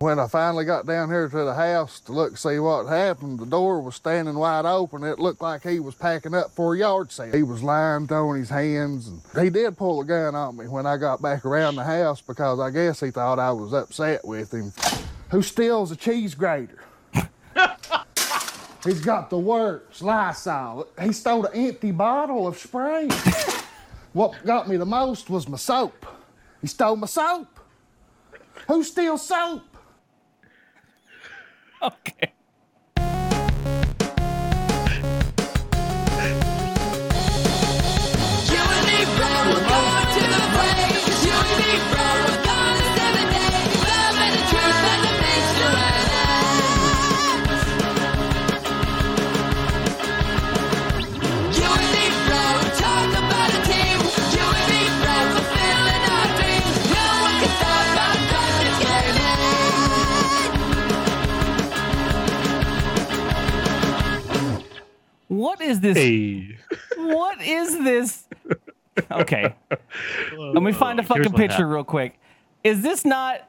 When I finally got down here to the house to look see what happened, the door was standing wide open. It looked like he was packing up for a yard sale. He was lying, throwing his hands, and he did pull a gun on me when I got back around the house because I guess he thought I was upset with him. Who steals a cheese grater? He's got the works, Lysol. He stole an empty bottle of spray. what got me the most was my soap. He stole my soap. Who steals soap? Okay. What is this? Hey. What is this? Okay. Let me find a fucking picture happened. real quick. Is this not?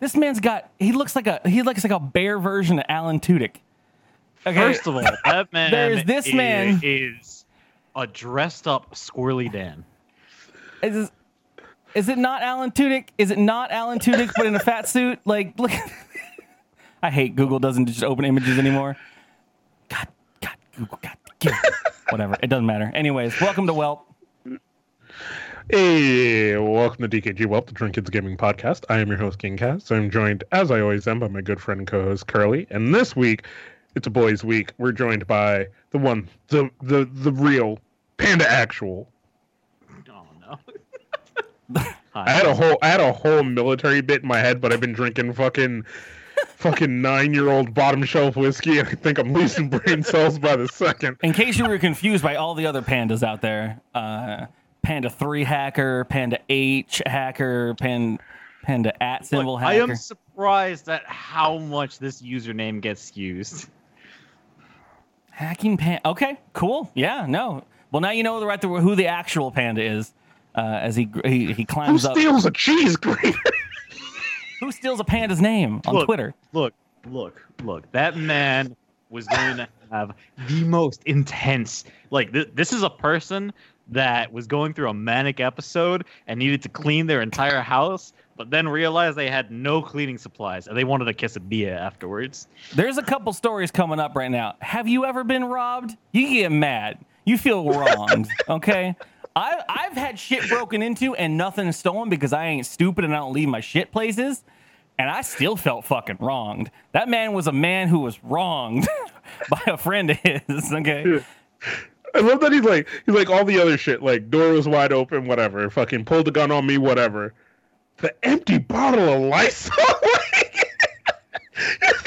This man's got. He looks like a. He looks like a bear version of Alan Tudyk. Okay. First of all, that man There's this is, man. is a dressed up squirrely Dan. Is, this- is it not Alan Tudyk? Is it not Alan Tudyk but in a fat suit? Like, look. I hate Google doesn't just open images anymore. God, God, Google, God, give it. whatever. It doesn't matter. Anyways, welcome to Welp. Hey, welcome to DKG Welp, the Drunk Kids Gaming Podcast. I am your host, King Kaz. I'm joined, as I always am, by my good friend and co-host Curly. And this week, it's a boys' week. We're joined by the one, the the the real Panda Actual. Oh no. I had a whole I had a whole military bit in my head, but I've been drinking fucking fucking nine year old bottom shelf whiskey, and I think I'm losing brain cells by the second. In case you were confused by all the other pandas out there, uh, Panda 3 hacker, Panda H hacker, Pan, Panda at symbol Look, I am surprised at how much this username gets used. Hacking panda. Okay, cool. Yeah, no. Well, now you know the right to who the actual panda is. Uh, as he he, he Who climbs up. steals a cheese grater? Who steals a panda's name on Look. Twitter? Look, look, look. That man was going to have the most intense. Like th- this is a person that was going through a manic episode and needed to clean their entire house, but then realized they had no cleaning supplies and they wanted to kiss a quesadilla afterwards. There's a couple stories coming up right now. Have you ever been robbed? You get mad. You feel wronged. Okay. I, I've had shit broken into and nothing stolen because I ain't stupid and I don't leave my shit places. And I still felt fucking wronged. That man was a man who was wronged by a friend of his. Okay. I love that he's like he's like all the other shit, like door was wide open, whatever. Fucking pulled the gun on me, whatever. The empty bottle of Lysol.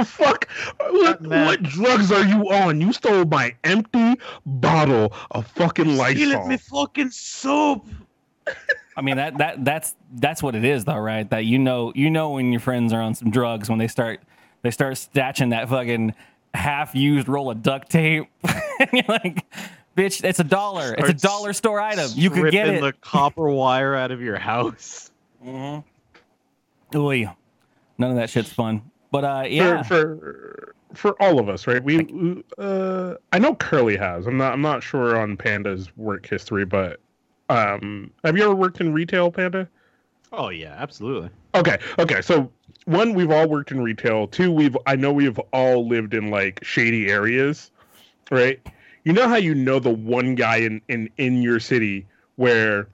it's the fuck. What, what drugs are you on? You stole my empty bottle of fucking Lysol. fucking soap. I mean that that that's that's what it is though, right? That you know you know when your friends are on some drugs when they start they start stashing that fucking half used roll of duct tape. and you're like, bitch, it's a dollar. It's a dollar store item. You could get Ripping it. the copper wire out of your house. Mm-hmm. Oy. None of that shit's fun. But uh yeah. for, for for all of us, right? We uh I know Curly has. I'm not I'm not sure on Panda's work history, but um have you ever worked in retail, Panda? Oh yeah, absolutely. Okay, okay. So one, we've all worked in retail. Two, we've I know we've all lived in like shady areas, right? You know how you know the one guy in in in your city where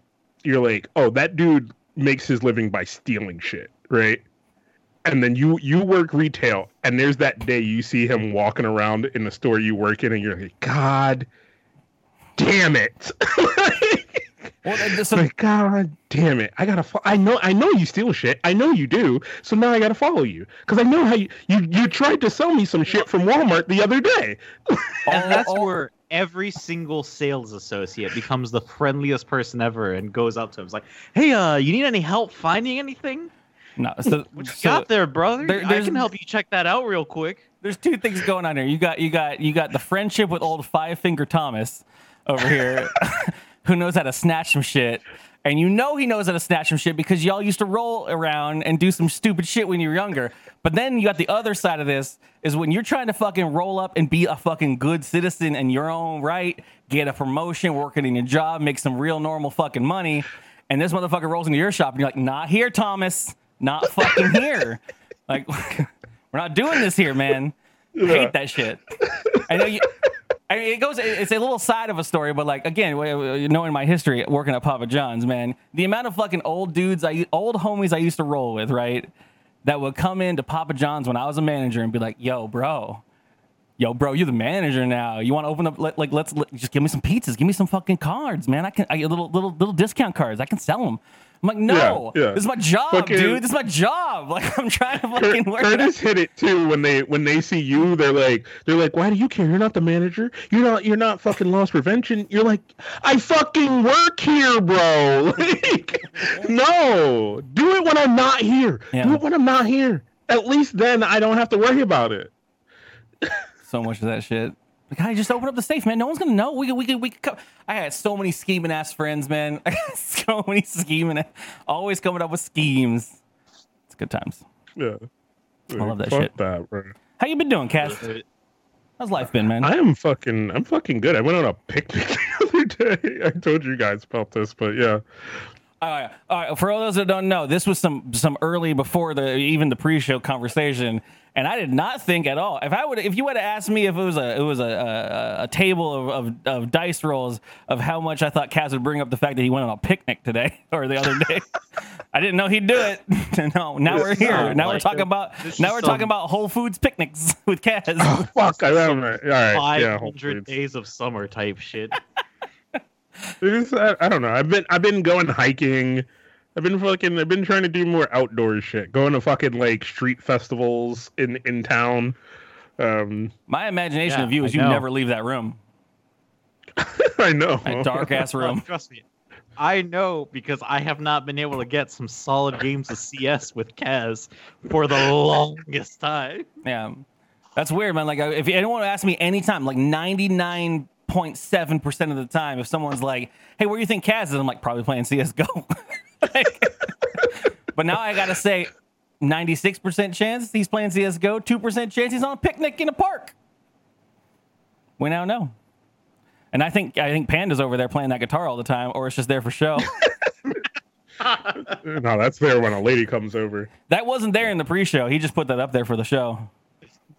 you're like, oh, that dude makes his living by stealing shit, right? And then you you work retail, and there's that day you see him walking around in the store you work in, and you're like, God damn it. Well, so like god damn it i gotta fo- i know i know you steal shit i know you do so now i gotta follow you because i know how you, you you tried to sell me some shit from walmart the other day And that's where every single sales associate becomes the friendliest person ever and goes up to him. It's like, hey, uh, you need any help finding anything? No, so, What you so got there, brother? there- I can help you check that out real quick. there's two things going on here. You got you got you got the friendship with old Five Finger Thomas over here, who knows how to snatch some shit, and you know he knows how to snatch some shit because y'all used to roll around and do some stupid shit when you were younger. But then you got the other side of this is when you're trying to fucking roll up and be a fucking good citizen in your own right, get a promotion, working in your job, make some real normal fucking money, and this motherfucker rolls into your shop and you're like, not here, Thomas, not fucking here. like we're not doing this here, man. Hate that shit. I know you. I mean, it goes. It's a little side of a story, but like again, knowing my history working at Papa John's, man, the amount of fucking old dudes, I old homies I used to roll with, right, that would come into Papa John's when I was a manager and be like, "Yo, bro, yo, bro, you're the manager now. You want to open up? Like, like let's let, just give me some pizzas, give me some fucking cards, man. I can, I little little little discount cards. I can sell them." I'm like, no, Yeah, yeah. this is my job, Fucking- dude. This is my job. Like, I'm trying to fucking work. Curtis hit it too when they when they see you. They're like they're like, why do you care? You're not the manager. You're not you're not fucking loss prevention. You're like, I fucking work here, bro. Like, no, do it when I'm not here. Yeah. Do it when I'm not here. At least then I don't have to worry about it. so much of that shit. Like, I just open up the safe, man. No one's gonna know. We could, we could, we could. Co- I had so many scheming ass friends, man. I got so many scheming, always coming up with schemes. It's good times. Yeah. I love that shit. that, bro. How you been doing, Kaz? How's life been, man? I am fucking I'm fucking good. I went on a picnic the other day. I told you guys about this, but yeah. All right, all right. For all those that don't know, this was some some early before the even the pre-show conversation, and I did not think at all. If I would, if you would have asked me if it was a it was a a, a table of, of, of dice rolls of how much I thought Kaz would bring up the fact that he went on a picnic today or the other day, I didn't know he'd do it. no, now we're here. sounds Now we're talking it. about This now we're some- talking about Whole Foods picnics with Kaz. Fuck, I don't. All right, five hundred Yeah, Whole hundred Foods. days of summer type shit. It's, I, I don't know. I've been I've been going hiking. I've been fucking I've been trying to do more outdoor shit. Going to fucking like street festivals in in town. Um My imagination Yeah, of you is I you know. never leave that room, I know. that dark ass room. Trust me. I know because I have not been able to get some solid games of CS with Kaz for the longest time. Yeah, that's weird, man. Like, uh, if anyone asks me anytime, like ninety nine point seven percent of the time, if someone's like, "Hey, where do you think Kaz is?" I'm like, probably playing CS:GO. Like- but now I gotta say, ninety six percent chance he's playing CS:GO, two percent chance he's on a picnic in a park. We now know. And I think I think Panda's over there playing that guitar all the time, or it's just there for show. no, that's there when a lady comes over. that wasn't there in the pre-show. He just put that up there for the show.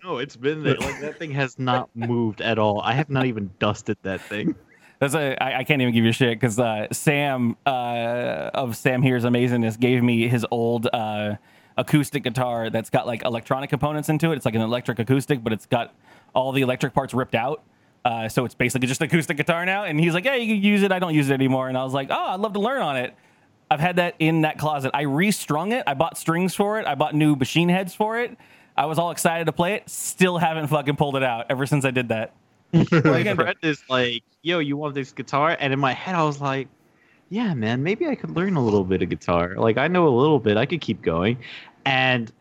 No, it's been there. Like that thing has not moved at all. I have not even dusted that thing. That's a, I, I can't even give you shit because uh, Sam uh, of Sam Here's Amazingness gave me his old uh, acoustic guitar that's got like electronic components into it. It's like an electric acoustic, but it's got all the electric parts ripped out. Uh, so it's basically just acoustic guitar now. And he's like, "Yeah, you can use it. I don't use it anymore." And I was like, "Oh, I'd love to learn on it." I've had that in that closet. I restrung it. I bought strings for it. I bought new machine heads for it. I was all excited to play it. Still haven't fucking pulled it out ever since I did that. My friend is like, "Yo, you want this guitar?" And in my head, I was like, "Yeah, man, maybe I could learn a little bit of guitar. Like, I know a little bit. I could keep going." And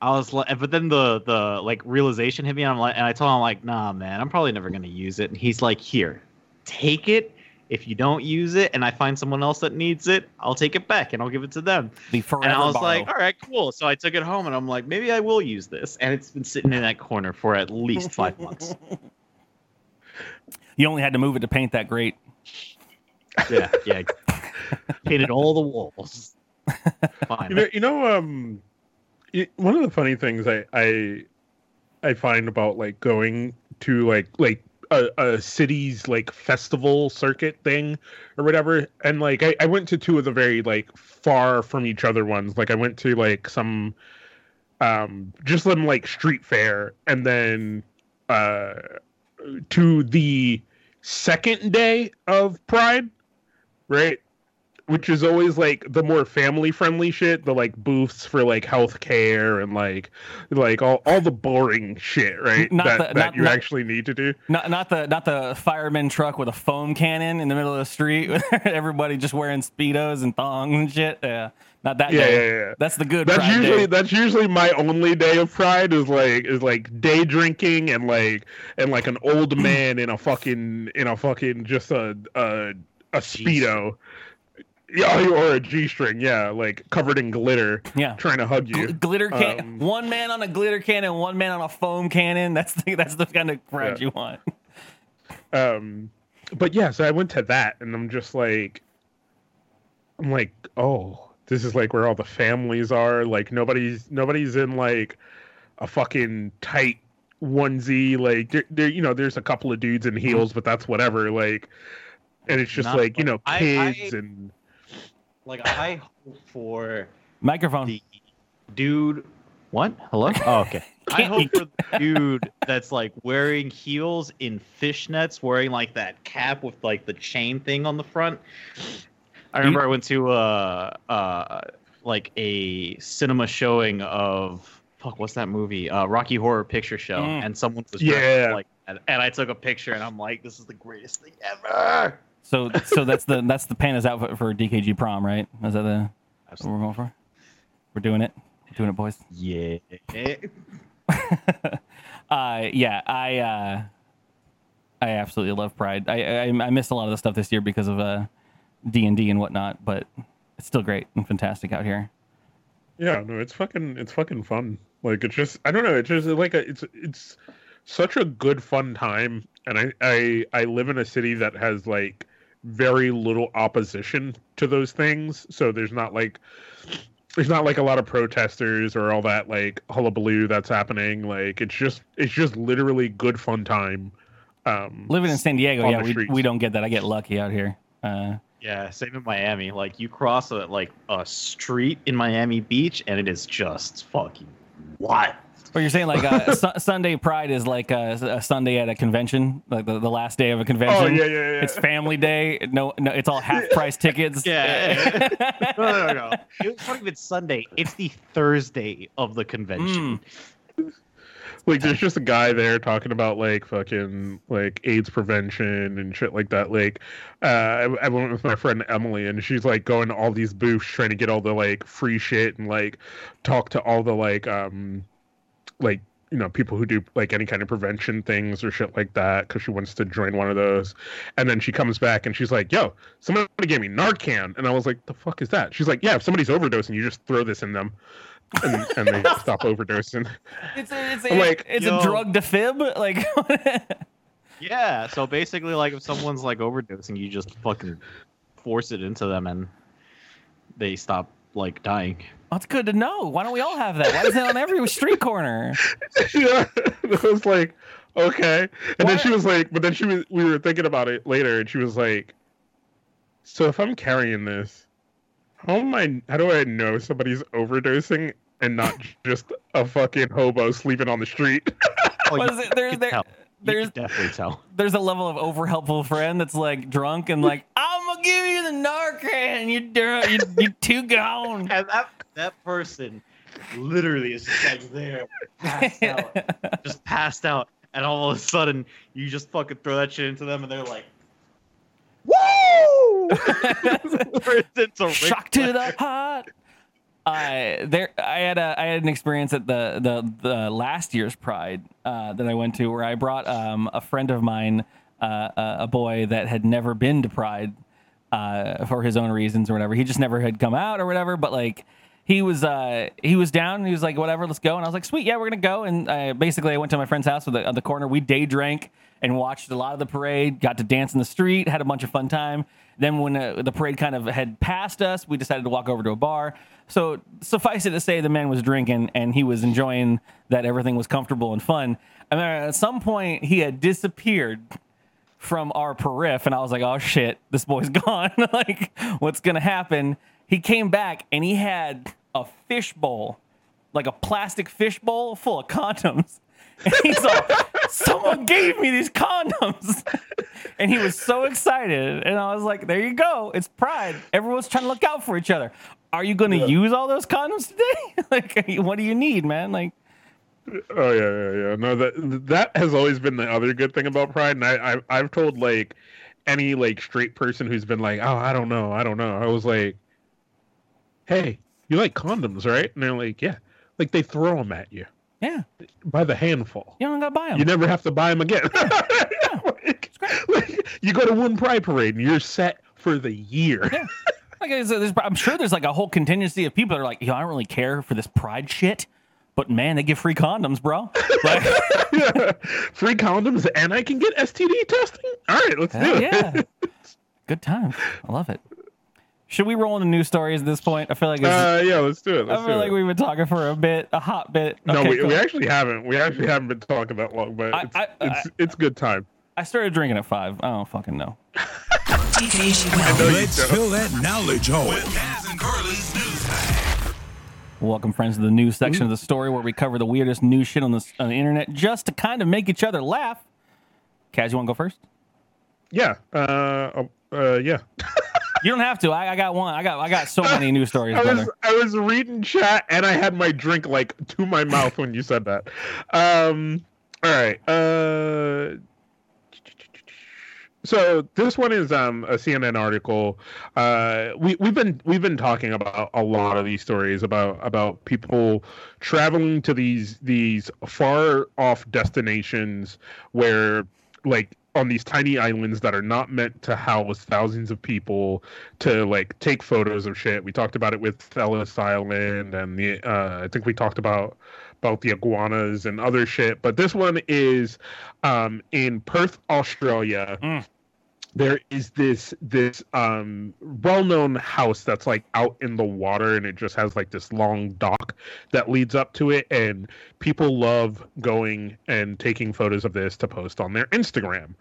I was like, but then the the like realization hit me, and I'm like, and I told him like, "Nah, man, I'm probably never gonna use it." And he's like, "Here, take it." If you don't use it and I find someone else that needs it, I'll take it back and I'll give it to them. The forever And I was borrow. like, all right, cool. So I took it home and I'm like, maybe I will use this. And it's been sitting in that corner for at least five months. you only had to move it to paint that great. Yeah, yeah. Painted all the walls. Fine. You know, you know, um, one of the funny things I I I find about like going to like like a, a city's like festival circuit thing or whatever, and like I, I went to two of the very like far from each other ones. Like I went to like some um just some like street fair, and then uh to the second day of Pride, right? Which is always like the more family friendly shit the like booths for like healthcare and like like all, all the boring shit right Not that, the- that not- you not- actually need to do Not not the not the fireman truck with a foam cannon in the middle of the street. With everybody just wearing speedos and thongs and shit. Yeah, not that Yeah, day. yeah, yeah. That's the good. that's Pride usually day. that's usually my only day of pride is like is like day drinking and like and like an old man in a fucking in a fucking just a a, a speedo Yeah, you or a G string, yeah, like covered in glitter, Yeah. trying to hug you. Gl- glitter can. Um, one man on a glitter cannon, one man on a foam cannon. That's the that's the kind of crowd Yeah. you want. Um, but yeah, so I went to that, and I'm just like, I'm like, oh, this is like where all the families are. Like nobody's nobody's in like a fucking tight onesie. Like there, there you know, there's a couple of dudes in heels, but that's whatever. Like, and it's just Not like you know, I- kids I- and Like I hope for Microphone. the dude. What? Hello? Oh, okay. I hope for the dude that's like wearing heels in fishnets, wearing like that cap with like the chain thing on the front. I remember I went to uh uh like a cinema showing of fuck what's that movie? Uh Rocky Horror Picture Show Mm. and someone was Yeah. like and I took a picture and I'm like this is the greatest thing ever. So so that's the that's the Panda's outfit for DKG prom, right? Is that the what we're going for? We're doing it. We're doing it, boys. Yeah. uh, yeah, I uh, I absolutely love Pride. I, I I missed a lot of the stuff this year because of uh D and D and whatnot, but it's still great and fantastic out here. Yeah, no, it's fucking it's fucking fun. Like it's just I don't know, it's just like a, it's it's such a good fun time and I I I live in a city that has like very little opposition to those things. So there's not like there's not like a lot of protesters or all that like hullabaloo that's happening. Like it's just it's just literally good fun time. Um Living in San Diego, yeah, we, streets. we don't get that. I get lucky out here. Uh, Yeah, same in Miami. Like you cross a like a street in Miami Beach, and it is just fucking what? But you're saying like uh, Su- Sunday Pride is like a, a Sunday at a convention, like the, the last day of a convention. Oh yeah, yeah, yeah. It's family day. No, no, it's all half price tickets. Yeah. no, no, no, no. It's not even Sunday. It's the Thursday of the convention. like there's just a guy there talking about like fucking like AIDS prevention and shit like that. Like, uh, I, I went with my friend Emily, and she's like going to all these booths trying to get all the like free shit and like talk to all the like um like you know people who do like any kind of prevention things or shit like that because she wants to join one of those. And then she comes back and she's like, "Yo, somebody gave me Narcan," and I was like, "The fuck is that?" She's like, "Yeah, if somebody's overdosing, you just throw this in them." And, and they stop overdosing. It's a, it's a, I'm like, it's yo. a drug defib. Like, Yeah. So basically, like if someone's like overdosing, you just fucking force it into them, and they stop like dying. that's good to know. Why don't we all have that? Why is it on every street corner? yeah, it was like okay, and then she was like, but then she was. We were thinking about it later, and she was like, "So if I'm carrying this, how am I? How do I know somebody's overdosing and not just a fucking hobo sleeping on the street?" Oh, What you it? There- there- there's- definitely tell. There's a level of over helpful friend that's like drunk and like, give you the Narcan. You dir- you you two gone. And that that person literally is just like there, passed out, just passed out, and all of a sudden you just fucking throw that shit into them, and they're like, "Woo!" Turns into Ric Shock to the heart. I there I had a I had an experience at the the, the last year's Pride uh, that I went to where I brought um, a friend of mine, uh, a boy that had never been to Pride uh, for his own reasons or whatever. He just never had come out or whatever. But like he was uh, he was down. He was like, whatever, let's go. And I was like, sweet, yeah, we're gonna go. And I, basically, I went to my friend's house at the, the corner. We day drank and watched a lot of the parade. Got to dance in the street. Had a bunch of fun time. Then when uh, the parade kind of had passed us, we decided to walk over to a bar. So suffice it to say, the man was drinking and he was enjoying that everything was comfortable and fun. And then at some point, he had disappeared from our periph, and I was like, "Oh shit, this boy's gone! like, what's gonna happen?" He came back and he had a fish bowl, like a plastic fish bowl full of condoms. And he's all, "Someone gave me these condoms," and he was so excited. And I was like, "There you go, it's Pride. Everyone's trying to look out for each other. Are you gonna use all those condoms today? like, what do you need, man? Like." Oh yeah, yeah, yeah. No, that that has always been the other good thing about Pride, and I, I I've told like any like straight person who's been like, oh, I don't know, I don't know. I was like, hey, you like condoms, right? And they're like, yeah. Like they throw them at you Yeah, by the handful. you don't gotta buy them. You never have to buy them again. like, like, you go to one Pride parade and you're set for the year. Yeah. Like I said, there's, I'm sure there's like a whole contingency of people that are like, yo, I don't really care for this pride shit, but man, they give free condoms, bro. Like, Free condoms and I can get STD testing. All right, let's do hell it. yeah, good time. I love it. Should we roll into news stories at this point? I feel like it's, Uh, yeah, let's do it. I Let's feel like it. we've been talking for a bit, a hot bit. no, we, cool. we actually haven't. We actually haven't been talking that long, but I- it's I- it's, it's good time. I started drinking at five. I don't fucking know. Let's fill that knowledge hole. With Kaz and Carly's News Time. Welcome, friends, to the news section of the story where we cover the weirdest new shit on the, on the internet just to kind of make each other laugh. Kaz, you want to go first? Yeah. Uh, uh, yeah. You don't have to. I, I got one. I got I got so many news stories, I was. I was reading chat and I had my drink like to my mouth when you said that. Um. All right. Uh. So this one is um, a CNN article. Uh, we we've been we've been talking about a lot of these stories about about people traveling to these these far off destinations where like on these tiny islands that are not meant to house thousands of people to like take photos of shit. We talked about it with Ellis Island and the uh, I think we talked about about the iguanas and other shit. But this one is um, in Perth, Australia. Mm. There is this this um, well-known house that's like out in the water, and it just has like this long dock that leads up to it, and people love going and taking photos of this to post on their Instagram.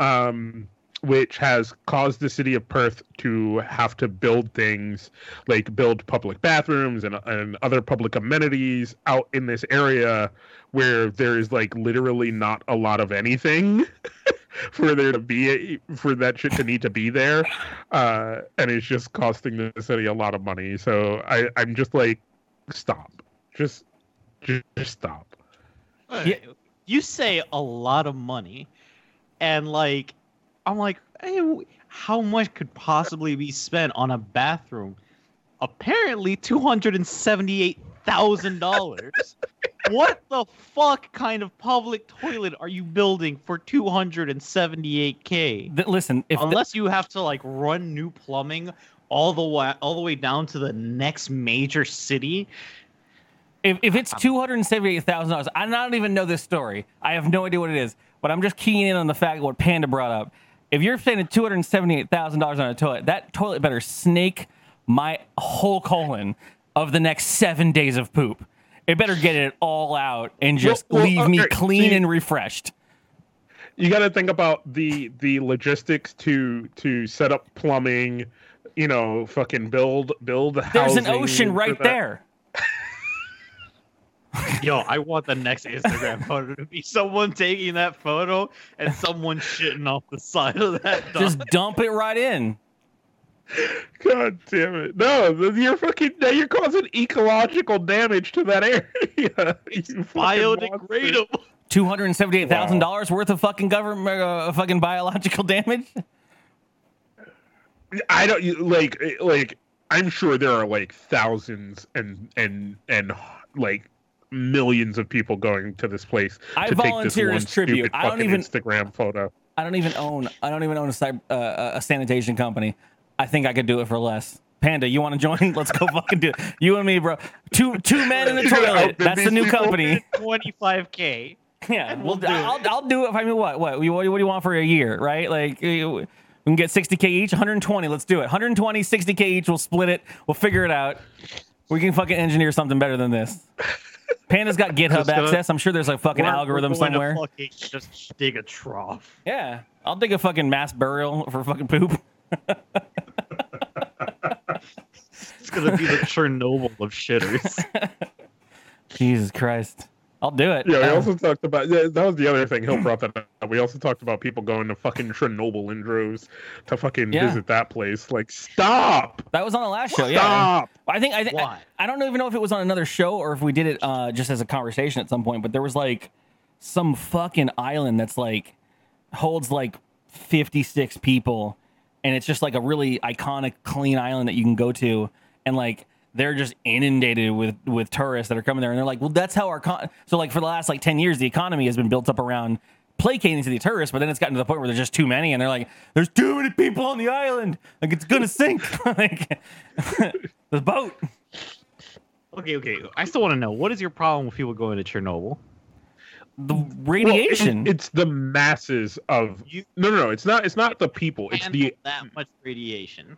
Um, which has caused the city of Perth to have to build things like build public bathrooms and, and other public amenities out in this area where there is like literally not a lot of anything for there to be a, for that shit to need to be there uh and it's just costing the city a lot of money. So i i'm just like stop. Just just, just stop. Yeah. You say a lot of money, and like, I'm like, hey, how much could possibly be spent on a bathroom? Apparently, two hundred and seventy-eight thousand dollars. what the fuck kind of public toilet are you building for two hundred and seventy-eight k? Th- listen, if Unless you have to like run new plumbing all the way all the way down to the next major city. if, if it's two hundred and seventy eight thousand dollars, I don't even know this story. I have no idea what it is, but I'm just keying in on the fact what Panda brought up. If you're spending two hundred and seventy eight thousand dollars on a toilet, that toilet better snake my whole colon of the next seven days of poop. It better get it all out and just Well, well, leave me clean see- and refreshed. you got to think about the the logistics to to set up plumbing you know fucking build build the house. There's an ocean right there. Yo, I want the next Instagram photo to be someone taking that photo and someone shitting off the side of that. Just Just dump it right in. god damn it no you're fucking now you're causing ecological damage to that area You fucking biodegradable. Two hundred and seventy eight thousand dollars worth of fucking government, uh, fucking biological damage. i don't like like i'm sure there are like thousands and and and like millions of people going to this place I to take this volunteer one as tribute. stupid I don't fucking even- instagram photo I don't even own. I don't even own a, cy- uh, a sanitation company. I think I could do it for less. Panda, you want to join? Let's go fucking do it. You and me, bro. Two two men in the toilet. That's the new company. 25k. Yeah, we'll well, do it. I'll, I'll do it. If I mean, what, what, what, what do you want for a year, right? Like, we can get 60k each, 120. Let's do it. 120, 60k each. We'll split it. We'll figure it out. We can fucking engineer something better than this. Panda's got GitHub access. I'm sure there's a fucking We're- we're algorithm to somewhere. fucking just dig a trough. Yeah, I'll dig a fucking mass burial for fucking poop. It's gonna be the Chernobyl of shitters. Jesus Christ. I'll do it. Yeah, we Uh, also talked about yeah, that was the other thing. Hill brought that up. We also talked about people going to fucking Chernobyl in droves to fucking Yeah. visit that place. Like, stop! that was on the last show. Yeah. Stop! I think I think I, I don't even know if it was on another show or if we did it uh, just as a conversation at some point. But there was like some fucking island that's like holds like 56 people, and it's just like a really iconic, clean island that you can go to, and like they're just inundated with with tourists that are coming there, and they're like, well, that's how our con-. so like for the last like 10 years, the economy has been built up around placating to the tourists, but then it's gotten to the point where there's just too many, and they're like, "There's too many people on the island, like it's gonna sink." like the boat. Okay, okay. I still want to know what is your problem with people going to Chernobyl? The Well, it- radiation. it's the masses of You no, no, no. It's not. It's not the people. It's the that much radiation.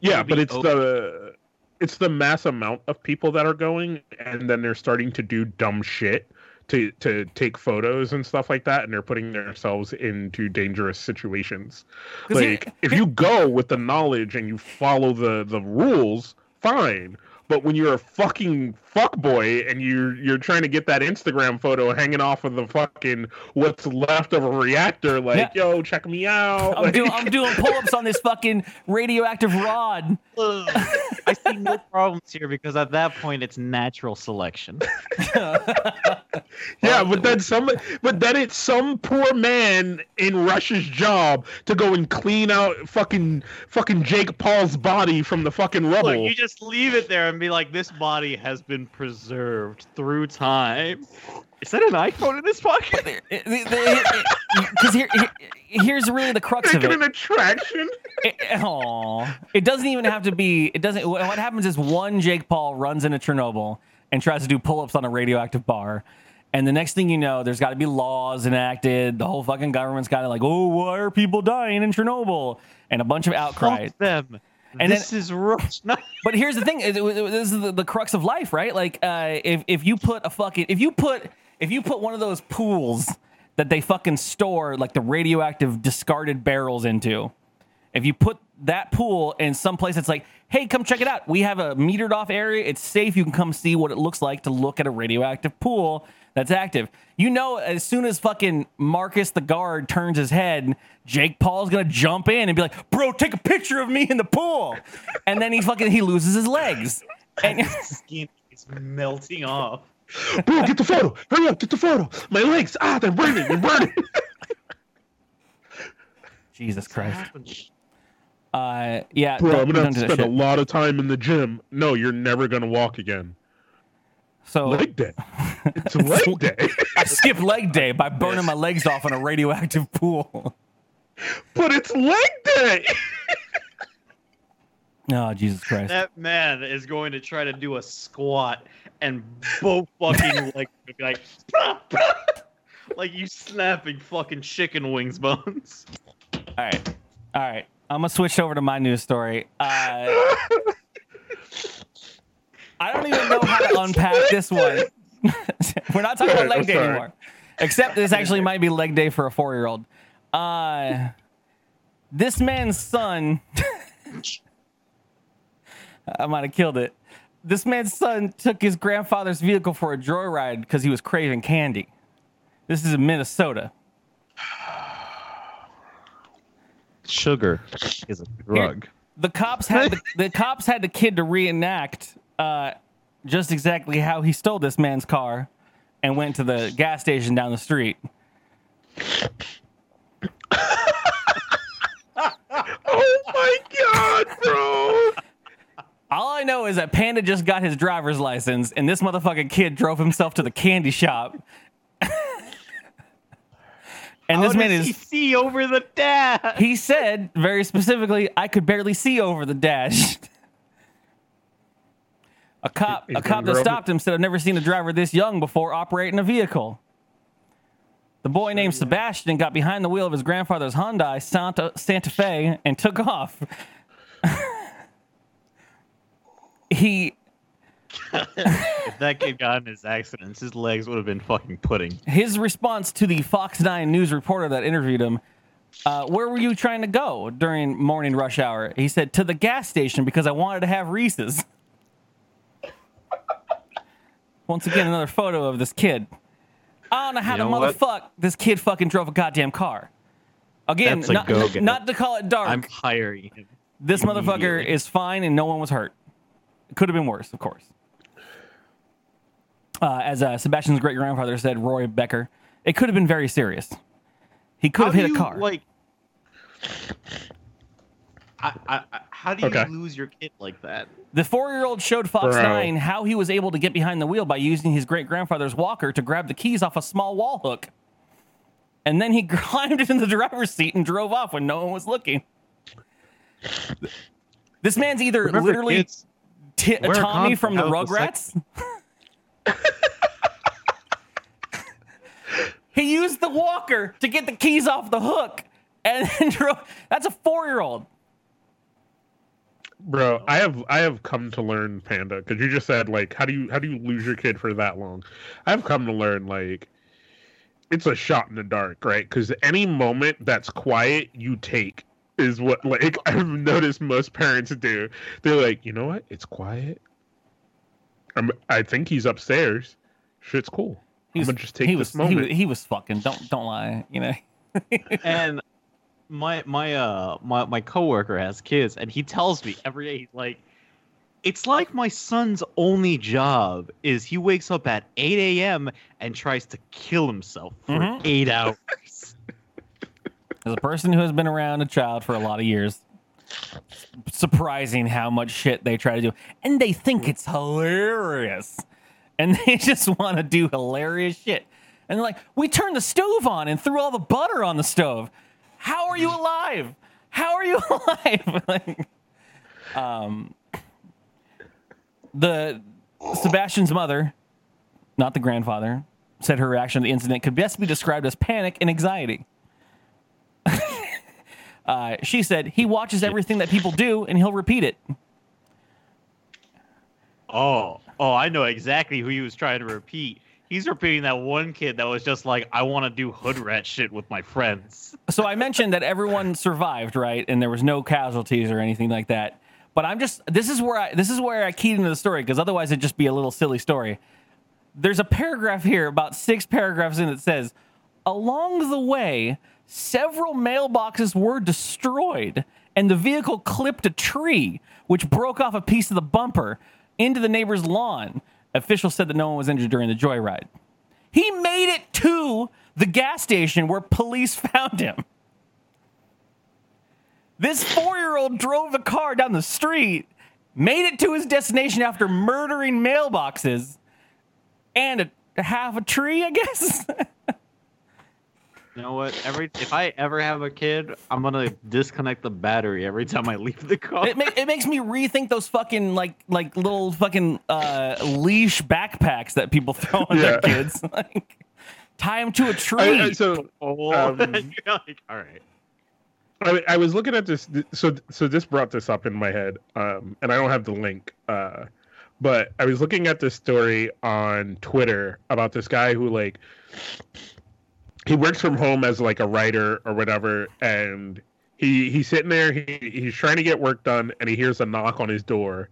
yeah, Maybe but it's o- the it's the mass amount of people that are going, and then they're starting to do dumb shit to to take photos and stuff like that, and they're putting themselves into dangerous situations here- Like if you go with the knowledge and you follow the the rules, fine. But when you're a fucking fuckboy and you're you're trying to get that Instagram photo hanging off of the fucking what's left of a reactor, like yo, check me out. I'm like- doing I'm doing pull-ups on this fucking radioactive rod. Ugh. I see no problems here because at that point it's natural selection. Yeah, but then some, but then it's some poor man in Russia's job to go and clean out fucking fucking Jake Paul's body from the fucking rubble. Look, you just leave it there and be like, "This body has been preserved through time." Is that an iPhone in this pocket? Because here, here- here's really the crux of Making it. an attraction. it, aw. it doesn't even have to be. It doesn't. What what happens is one Jake Paul runs into Chernobyl and tries to do pull-ups on a radioactive bar, and the next thing you know, there's got to be laws enacted. The whole fucking government's got to like, oh, why are people dying in Chernobyl? And a bunch of outcry. Fuck them. And this is rough. But here's the thing: it- it- this is the, the crux of life, right? Like, uh, if if you put a fucking if you put if you put one of those pools that they fucking store like the radioactive discarded barrels into, if you put that pool in some place that's like, hey, come check it out. We have a metered off area. It's safe. You can come see what it looks like to look at a radioactive pool that's active. You know, as soon as fucking Marcus the guard turns his head, Jake Paul's gonna jump in and be like, bro, take a picture of me in the pool. And then he fucking he loses his legs. And his Skin is melting off. Bro, get the photo. Hurry up, get the photo. My legs, ah, they're burning. They're burning. Jesus Christ. Uh yeah, Bro, I'm gonna have to spend a lot of time in the gym. No, you're never gonna walk again. So Leg day. It's leg day. I skipped leg day by burning my legs off in a radioactive pool. but it's leg day. Oh, Jesus Christ. That man is going to try to do a squat and both fucking like be like like you snapping fucking chicken wings bones. All right. All right. I'm going to switch over to my news story. Uh, I don't even know how to unpack this one. We're not talking Go about leg I'm day sorry. anymore. Except this actually might be leg day for a four year old. Uh, this man's son. I might have killed it. This man's son took his grandfather's vehicle for a joyride because he was craving candy. This is in Minnesota. Sugar is a drug. the cops had the, the cops had the kid to reenact uh, just exactly how he stole this man's car and went to the gas station down the street. oh my god, bro. All I know is that Panda just got his driver's license, and this motherfucking kid drove himself to the candy shop. and this How man does he is. see over the dash. He said very specifically, "I could barely see over the dash." A cop, a cop that stopped him said, "I've never seen a driver this young before operating a vehicle." The boy named Sebastian got behind the wheel of his grandfather's Hyundai Santa, Santa Fe and took off. he if that kid got in his accidents, his legs would have been fucking pudding. his response to the Fox 9 news reporter that interviewed him, uh, where were you trying to go during morning rush hour? He said, to the gas station because I wanted to have Reese's. Once again, another photo of this kid. I don't know how You the what? this kid fucking drove a goddamn car. Again, not, not to call it dark. I'm hiring him. this motherfucker is fine and no one was hurt. It could have been worse, of course. Uh, as uh, Sebastian's great grandfather said, Roy Becker, it could have been very serious. He could How have do hit a car. Like, I, I, I, how do you Okay. lose your kid like that? the four year old showed Fox Bro. 9 how he was able to get behind the wheel by using his great grandfather's walker to grab the keys off a small wall hook. And then he climbed into the driver's seat and drove off when no one was looking. This man's either Remember, literally kids, T- Tommy from the have the Rugrats. he used the walker to get the keys off the hook, and then drove. That's a four-year-old. Bro, I have I have come to learn Panda because you just said like how do you how do you lose your kid for that long? I've come to learn like it's a shot in the dark, right? Because any moment that's quiet, you take is what like I've noticed most parents do. They're like, you know what? It's quiet. I'm, I think he's upstairs. Shit's cool. I'm gonna just take he this was, He moment. was, he was fucking. Don't don't lie. You know. and my my uh my my coworker has kids, and he tells me every day he's like, it's like my son's only job is he wakes up at 8 a.m. and tries to kill himself for Mhm. eight hours. As a person who has been around a child for a lot of years, surprising how much shit they try to do, and they think it's hilarious, and they just want to do hilarious shit. And they're like, we turned the stove on and threw all the butter on the stove. How are you alive? How are you alive? Like, um, the Sebastian's mother, not the grandfather, said her reaction to the incident could best be described as panic and anxiety. Uh, she said he watches everything that people do and he'll repeat it. Oh, oh, I know exactly who he was trying to repeat. He's repeating that one kid that was just like, I want to do hood rat shit with my friends. So I mentioned that everyone survived, right? And there was no casualties or anything like that. But I'm just this is where I this is where I keyed into the story because otherwise it'd just be a little silly story. There's a paragraph here, about six paragraphs in, that says, along the way, several mailboxes were destroyed, and the vehicle clipped a tree, which broke off a piece of the bumper into the neighbor's lawn. Officials said that no one was injured during the joyride. He made it to the gas station where police found him. This four year old drove the car down the street, made it to his destination after murdering mailboxes and a, a half a tree, I guess. You know what? Every if I ever have a kid, I'm gonna disconnect the battery every time I leave the car. it, ma- it makes me rethink those fucking like like little fucking uh, leash backpacks that people throw on their kids. like, tie them to a tree. I- so oh, um, you're like, all right. I, I was looking at this so so this brought this up in my head um and i don't have the link uh but i was looking at this story on twitter about this guy who like he works from home as like a writer or whatever and he he's sitting there he, he's trying to get work done and he hears a knock on his door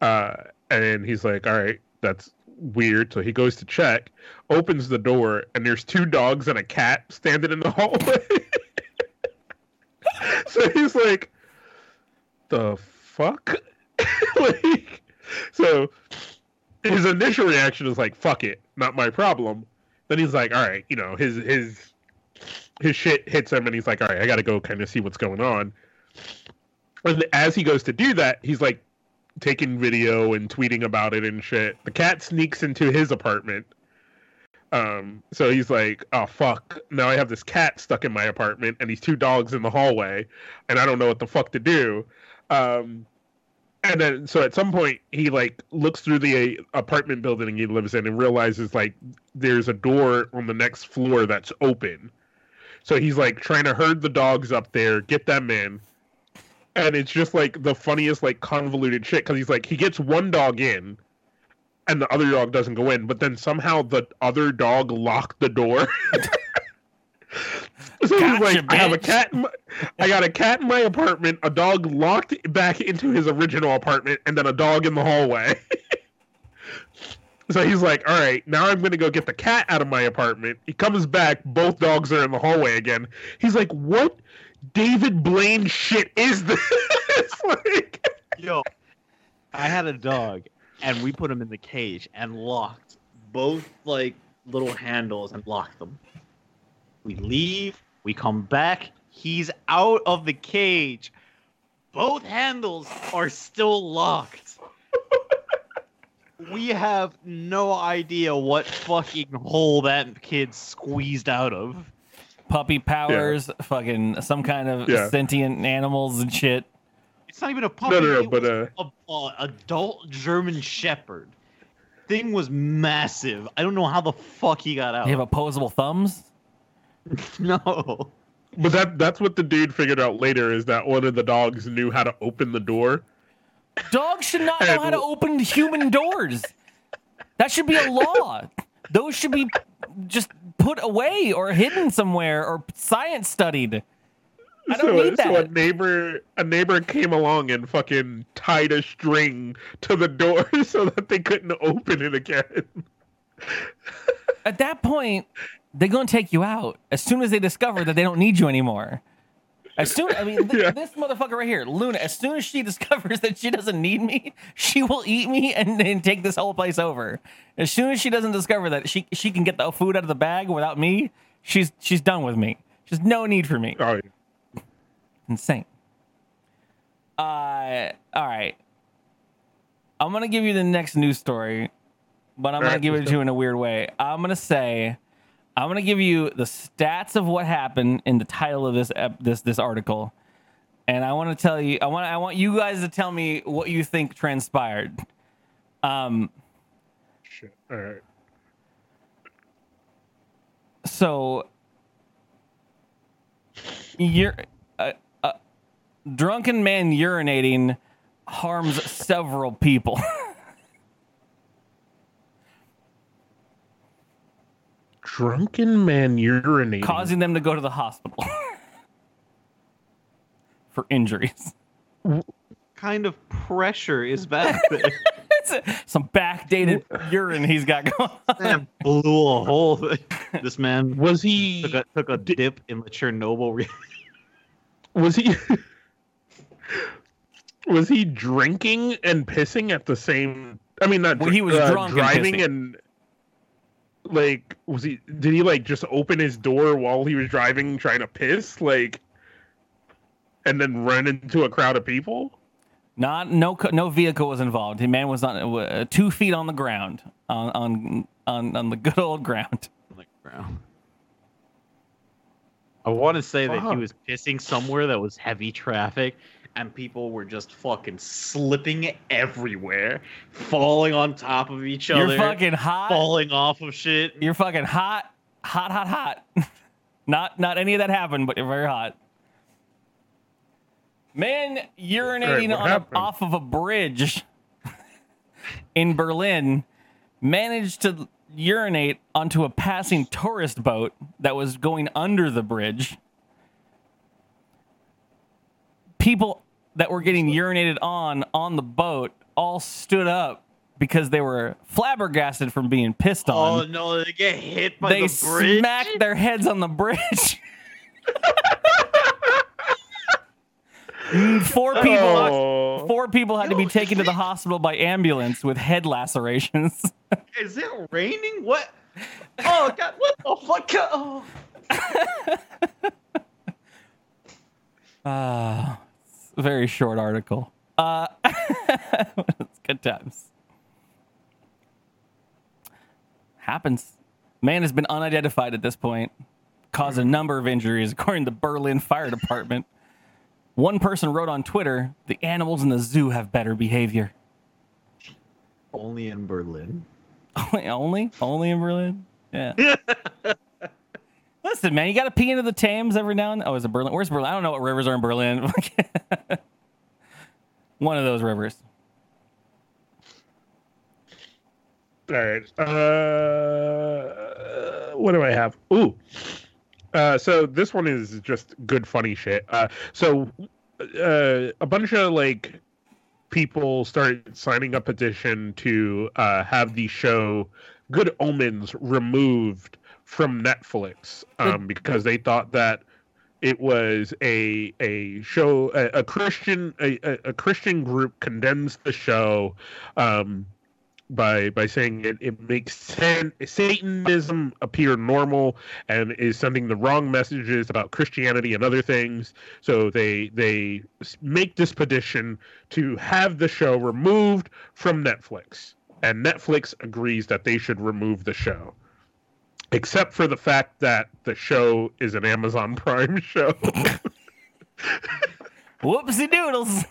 uh and he's like all right that's weird so he goes to check opens the door and there's two dogs and a cat standing in the hallway so he's like, the fuck? like, so his initial reaction is like, fuck it, not my problem. Then he's like, all right, you know, his his his shit hits him, and he's like, all right, I got to go kind of see what's going on. And as he goes to do that, he's like taking video and tweeting about it and shit. The cat sneaks into his apartment. Um, so he's like, "Oh fuck! Now I have this cat stuck in my apartment and these two dogs in the hallway, and I don't know what the fuck to do." Um, and then so at some point he like looks through the uh, apartment building he lives in and realizes like there's a door on the next floor that's open. So he's like trying to herd the dogs up there, get them in, and it's just like the funniest like convoluted shit because he's like he gets one dog in and the other dog doesn't go in, but then somehow the other dog locked the door. so he's Gotcha, like, I have a cat. In my, I got a cat in my apartment, a dog locked back into his original apartment, and then a dog in the hallway. so he's like, all right, now I'm gonna go get the cat out of my apartment. He comes back, both dogs are in the hallway again. He's like, what? David Blaine shit is this? like, Yo, I had a dog, and we put him in the cage and locked both like little handles and locked them. We leave, we come back, he's out of the cage. Both handles are still locked. we have no idea what fucking hole that kid squeezed out of. puppy powers, fucking some kind of Yeah. sentient animals and shit. It's not even a puppy. no, no, it but, was a, uh, a adult German Shepherd. Thing was massive. I don't know how the fuck he got out. They have opposable thumbs. no. But that that's what the dude figured out later is that one of the dogs knew how to open the door. Dogs should not know how to open human doors. That should be a law. Those should be just put away or hidden somewhere or science studied. I don't so, need so a that. neighbor a neighbor came along and fucking tied a string to the door so that they couldn't open it again. At that point, they're going to take you out as soon as they discover that they don't need you anymore. As soon, I mean, th- Yeah. this motherfucker right here, Luna. As soon as she discovers that she doesn't need me, she will eat me and then take this whole place over. As soon as she doesn't discover that she she can get the food out of the bag without me, she's she's done with me. She's no need for me. Oh, yeah. Insane. Uh, all right. I'm gonna give you the next news story, but I'm gonna Alright, give it to you in a weird way. I'm gonna say, I'm gonna give you the stats of what happened in the title of this ep- this this article, and I want to tell you, I want I want you guys to tell me what you think transpired. Um, shit. All right. so you're a, a drunken man urinating harms several people. Drunken man urinating. causing them to go to the hospital for injuries. kind of pressure is back there? It's a- some backdated urine he's got going on. man blew a hole. This man was he took a took a dip in the Chernobyl. Re- was he was he drinking and pissing at the same I mean not Well, he was uh, drunk and driving pissing. and like was he did he like just open his door while he was driving trying to piss like and then run into a crowd of people? Not no no vehicle was involved. The man was on uh, two feet on the ground on on on, on the good old ground. on the ground. I want to say that he was pissing somewhere that was heavy traffic, and people were just fucking slipping everywhere, falling on top of each other. You're fucking hot. falling off of shit. You're fucking hot, hot, hot, hot. not not any of that happened, but you're very hot. Man urinating what on a, off of a bridge in Berlin managed to urinate onto a passing tourist boat that was going under the bridge. People that were getting urinated on on the boat all stood up because they were flabbergasted from being pissed on Oh no, they get hit by they the bridge. They smacked their heads on the bridge. Four people Oh. four people had to be taken to the shit. hospital by ambulance with head lacerations. Is it raining? What? Oh god, what the fuck? Oh. Uh, very short article. Uh, it's good times. Happens. Man has been unidentified at this point. Caused a number of injuries, according to the Berlin Fire Department. One person wrote on Twitter, "The animals in the zoo have better behavior." Only in Berlin. Only, only, only in Berlin. Yeah. Listen, man, you got to pee into the Thames every now and. then. Oh, is it Berlin? Where's Berlin? I don't know what rivers are in Berlin. One of those rivers. All right. Uh, what do I have? Ooh. Uh, so this one is just good funny shit. Uh, so uh, a bunch of like people started signing a petition to uh, have the show Good Omens removed from Netflix um, because they thought that it was a a show a, a Christian a, a, Christian group condemns the show um, by by saying it, it makes san- Satanism appear normal and is sending the wrong messages about Christianity and other things. So they they make this petition to have the show removed from Netflix, and Netflix agrees that they should remove the show. Except for the fact that the show is an Amazon Prime show. Whoopsie doodles.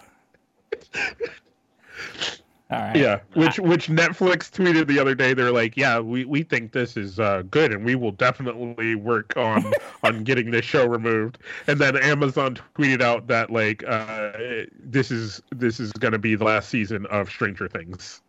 All right. yeah, which which Netflix tweeted the other day. They're like, "Yeah, we, we think this is uh, good, and we will definitely work on on getting this show removed." And then Amazon tweeted out that like, uh, "This is this is going to be the last season of Stranger Things."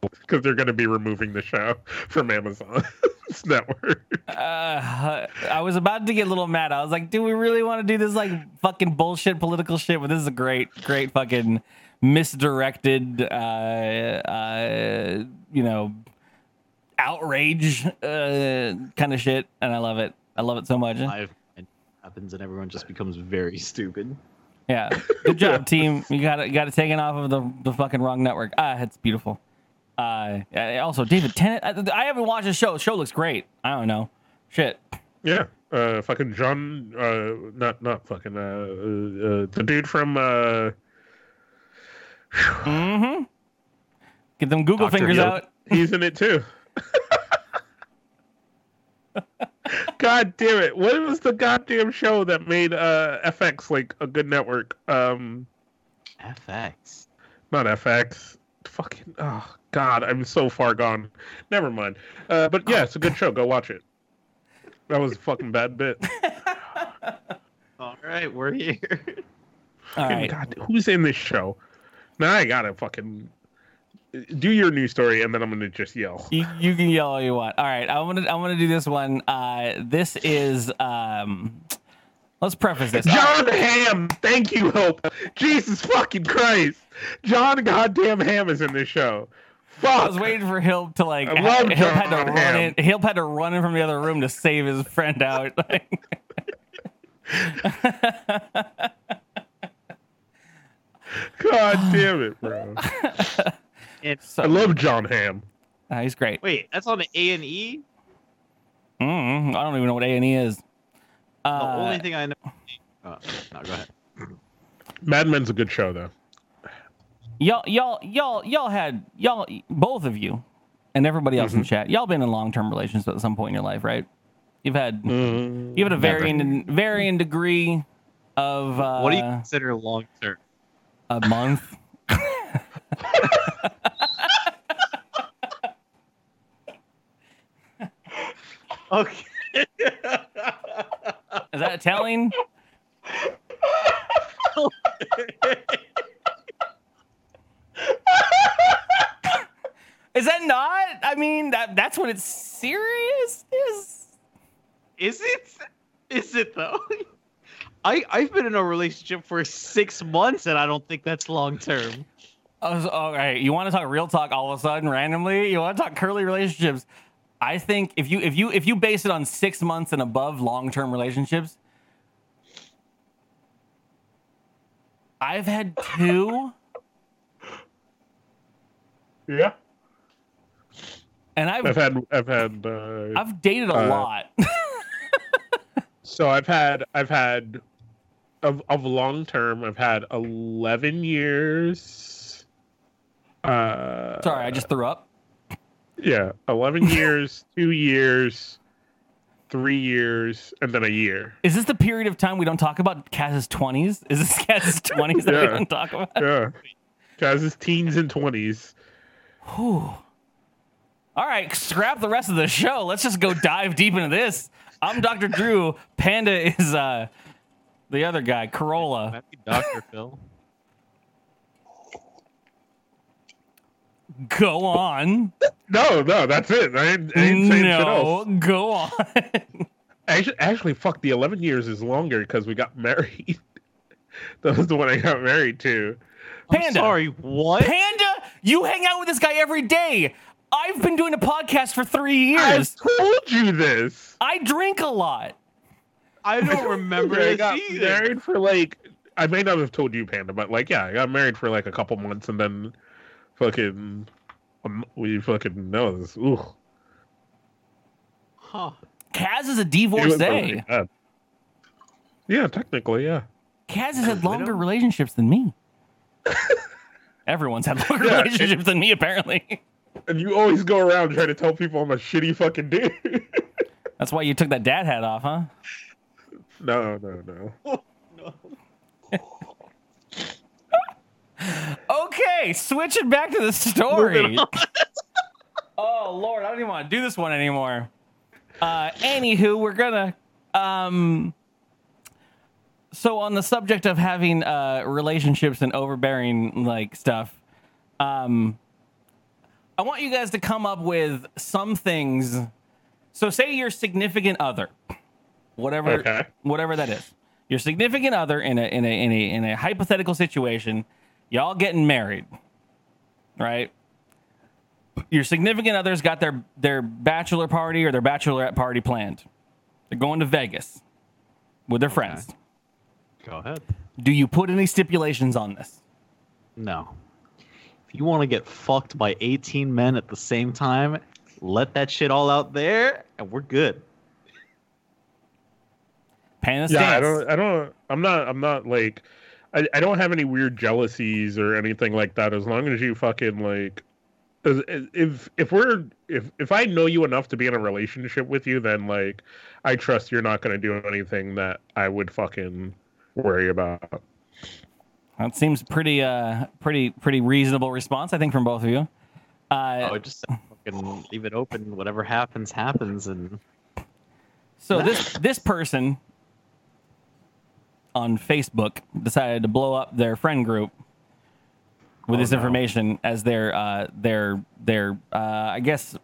Because they're going to be removing the show from Amazon's network. Uh, I was about to get a little mad. I was like, do we really want to do this like fucking bullshit political shit? But this is a great, great fucking misdirected, uh, uh, you know, outrage uh, kind of shit, and I love it. I love it so much. Live and happens and everyone just becomes very stupid. Yeah, good job, team. You got it. You got it taken off of the the fucking wrong network. Ah, it's beautiful. Uh, also, David Tennant. I, I haven't watched the show. The show looks great. I don't know. Shit. Yeah, uh, fucking Jon, uh, not not fucking uh, uh, uh the dude from uh, Mm-hmm. Get them Google Dr. fingers Hill. out. He's in it too. God damn it! What was the goddamn show that made uh, FX like a good network? Um, FX. not FX. Fucking oh God, I'm so far gone. Never mind. Uh, but yeah, it's a good show. Go watch it. That was a fucking bad bit. All right, we're here. All Fucking right. God, who's in this show? Now I gotta fucking do your news story, and then I'm gonna just yell. You, you can yell all you want. All right, I'm gonna I'm gonna do this one. Uh, this is um, let's preface this. Jon Hamm, thank you, Hope. Jesus fucking Christ, Jon goddamn Hamm is in this show. Fuck. I was waiting for Hill to like. I love Hill had to John run in. Hill had to run in from the other room to save his friend out. God damn it, bro. It's I love Jon Hamm. Uh, he's great. wait, that's on A and E. Mm, I don't even know what A and E is. The Uh, only thing I know. Oh, no, go ahead. Mad Men's a good show, though. Y'all, y'all, y'all, y'all had y'all both of you, and everybody else in the Mm-hmm. chat. Y'all been in long term relationships at some point in your life, right? You've had Mm, you've had a never. varying varying degree of uh, what do you consider long term? a month. Okay. Is that Italian? Is that not? I mean, that that's when it's serious. Is Is it? Is it though? I I've been in a relationship for six months and I don't think that's long term. I was, all right. You want to talk real talk all of a sudden randomly? You want to talk curly relationships? I think if you if you if you base it on six months and above long term relationships, I've had two, Yeah. And I've I've had, I've had, uh, I've dated a uh, lot. so I've had, I've had, of, of long term, I've had 11 years. Uh, Sorry, I just threw up. Yeah, 11 years, two years, three years, and then a year. Is this the period of time we don't talk about Kaz's twenties? Is this Kaz's twenties that we Yeah. don't talk about? Yeah. His teens and 20s. Whew. All right, scrap the rest of the show. Let's just go dive deep into this. I'm Dr. Drew. Panda is uh the other guy, Carolla. Dr. Phil. Go on. No, no, that's it. I ain't, I ain't saying shit No, else. go on. Actually, actually, fuck, the 11 years is longer because we got married. that was the one I got married to. I'm Panda. sorry, what? Panda, you hang out with this guy every day. I've been doing a podcast for three years. I years. told you this. I drink a lot. I don't remember I got either. married for like I may not have told you, Panda, but like yeah, I got married for like a couple months and then fucking um, we fucking know this. Ooh, Huh. Kaz is a It was divorcee. really. Yeah, technically, yeah. Kaz has had longer relationships than me. Everyone's had longer Yeah, it- relationships than me, apparently. And you always go around trying to tell people I'm a shitty fucking dude. That's why you took that dad hat off, huh? no, no, no. Okay, switching back to the story. oh Lord, I don't even want to do this one anymore. Uh, anywho, we're gonna. Um, so on the subject of having uh, relationships and overbearing like stuff, um, I want you guys to come up with some things. So say your significant other, whatever, Okay. whatever that is, your significant other in a in a in a in a hypothetical situation, y'all getting married, right? Your significant other's got their their bachelor party or their bachelorette party planned. They're going to Vegas with their friends. Go ahead. Do you put any stipulations on this? No. If you want to get fucked by 18 men at the same time, let that shit all out there, and we're good. Panda Yeah, I don't. I don't. I'm not. I'm not like. I, I don't have any weird jealousies or anything like that. As long as you fucking like, as- as- if if we're if if I know you enough to be in a relationship with you, then like I trust you're not going to do anything that I would fucking worry about. That seems pretty uh pretty pretty reasonable response, I think, from both of you. Uh, Oh, just fucking leave it open. Whatever happens, happens, and So this this person on Facebook decided to blow up their friend group with Oh, this no. information as their uh, their their uh, I guess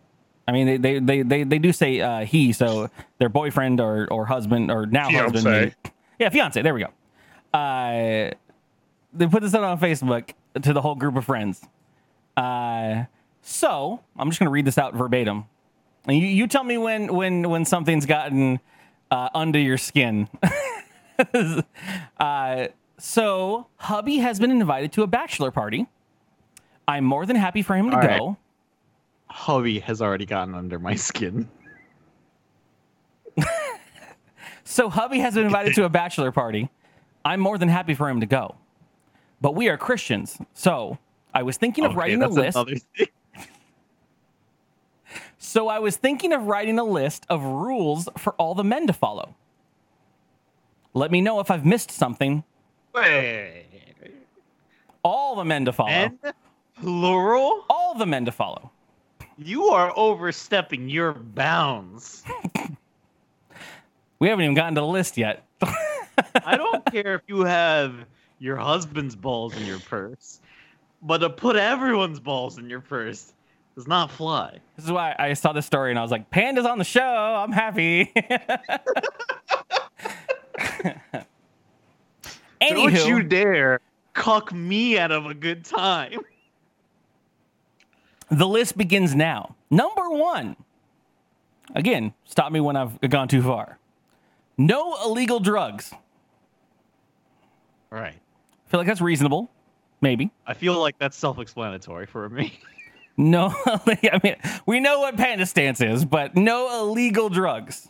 I mean they they they they, they do say uh, he so their boyfriend or or husband or now husband maybe. yeah fiance there we go uh, they put this out on Facebook to the whole group of friends uh, so I'm just gonna read this out verbatim and you, you tell me when when when something's gotten uh, under your skin. uh, so hubby has been invited to a bachelor party. I'm more than happy for him to All right. go. hubby has already gotten under my skin. So hubby has been invited to a bachelor party. I'm more than happy for him to go. But we are Christians, so I was thinking of Okay, writing a list. So I was thinking of writing a list of rules for all the men to follow. Let me know if I've missed something. Wait, All the men to follow. men, plural. all the men to follow. You are overstepping your bounds. We haven't even gotten to the list yet. I don't care if you have your husband's balls in your purse, but to put everyone's balls in your purse does not fly. This is why I saw this story and I was like, Panda's on the show. I'm happy. Don't you dare cuck me out of a good time. the list begins now. Number one. Again, stop me when I've gone too far. No illegal drugs. All right. I feel like that's reasonable. Maybe. I feel like that's self-explanatory for me. No, I mean, we know what Panda stance is, but no illegal drugs.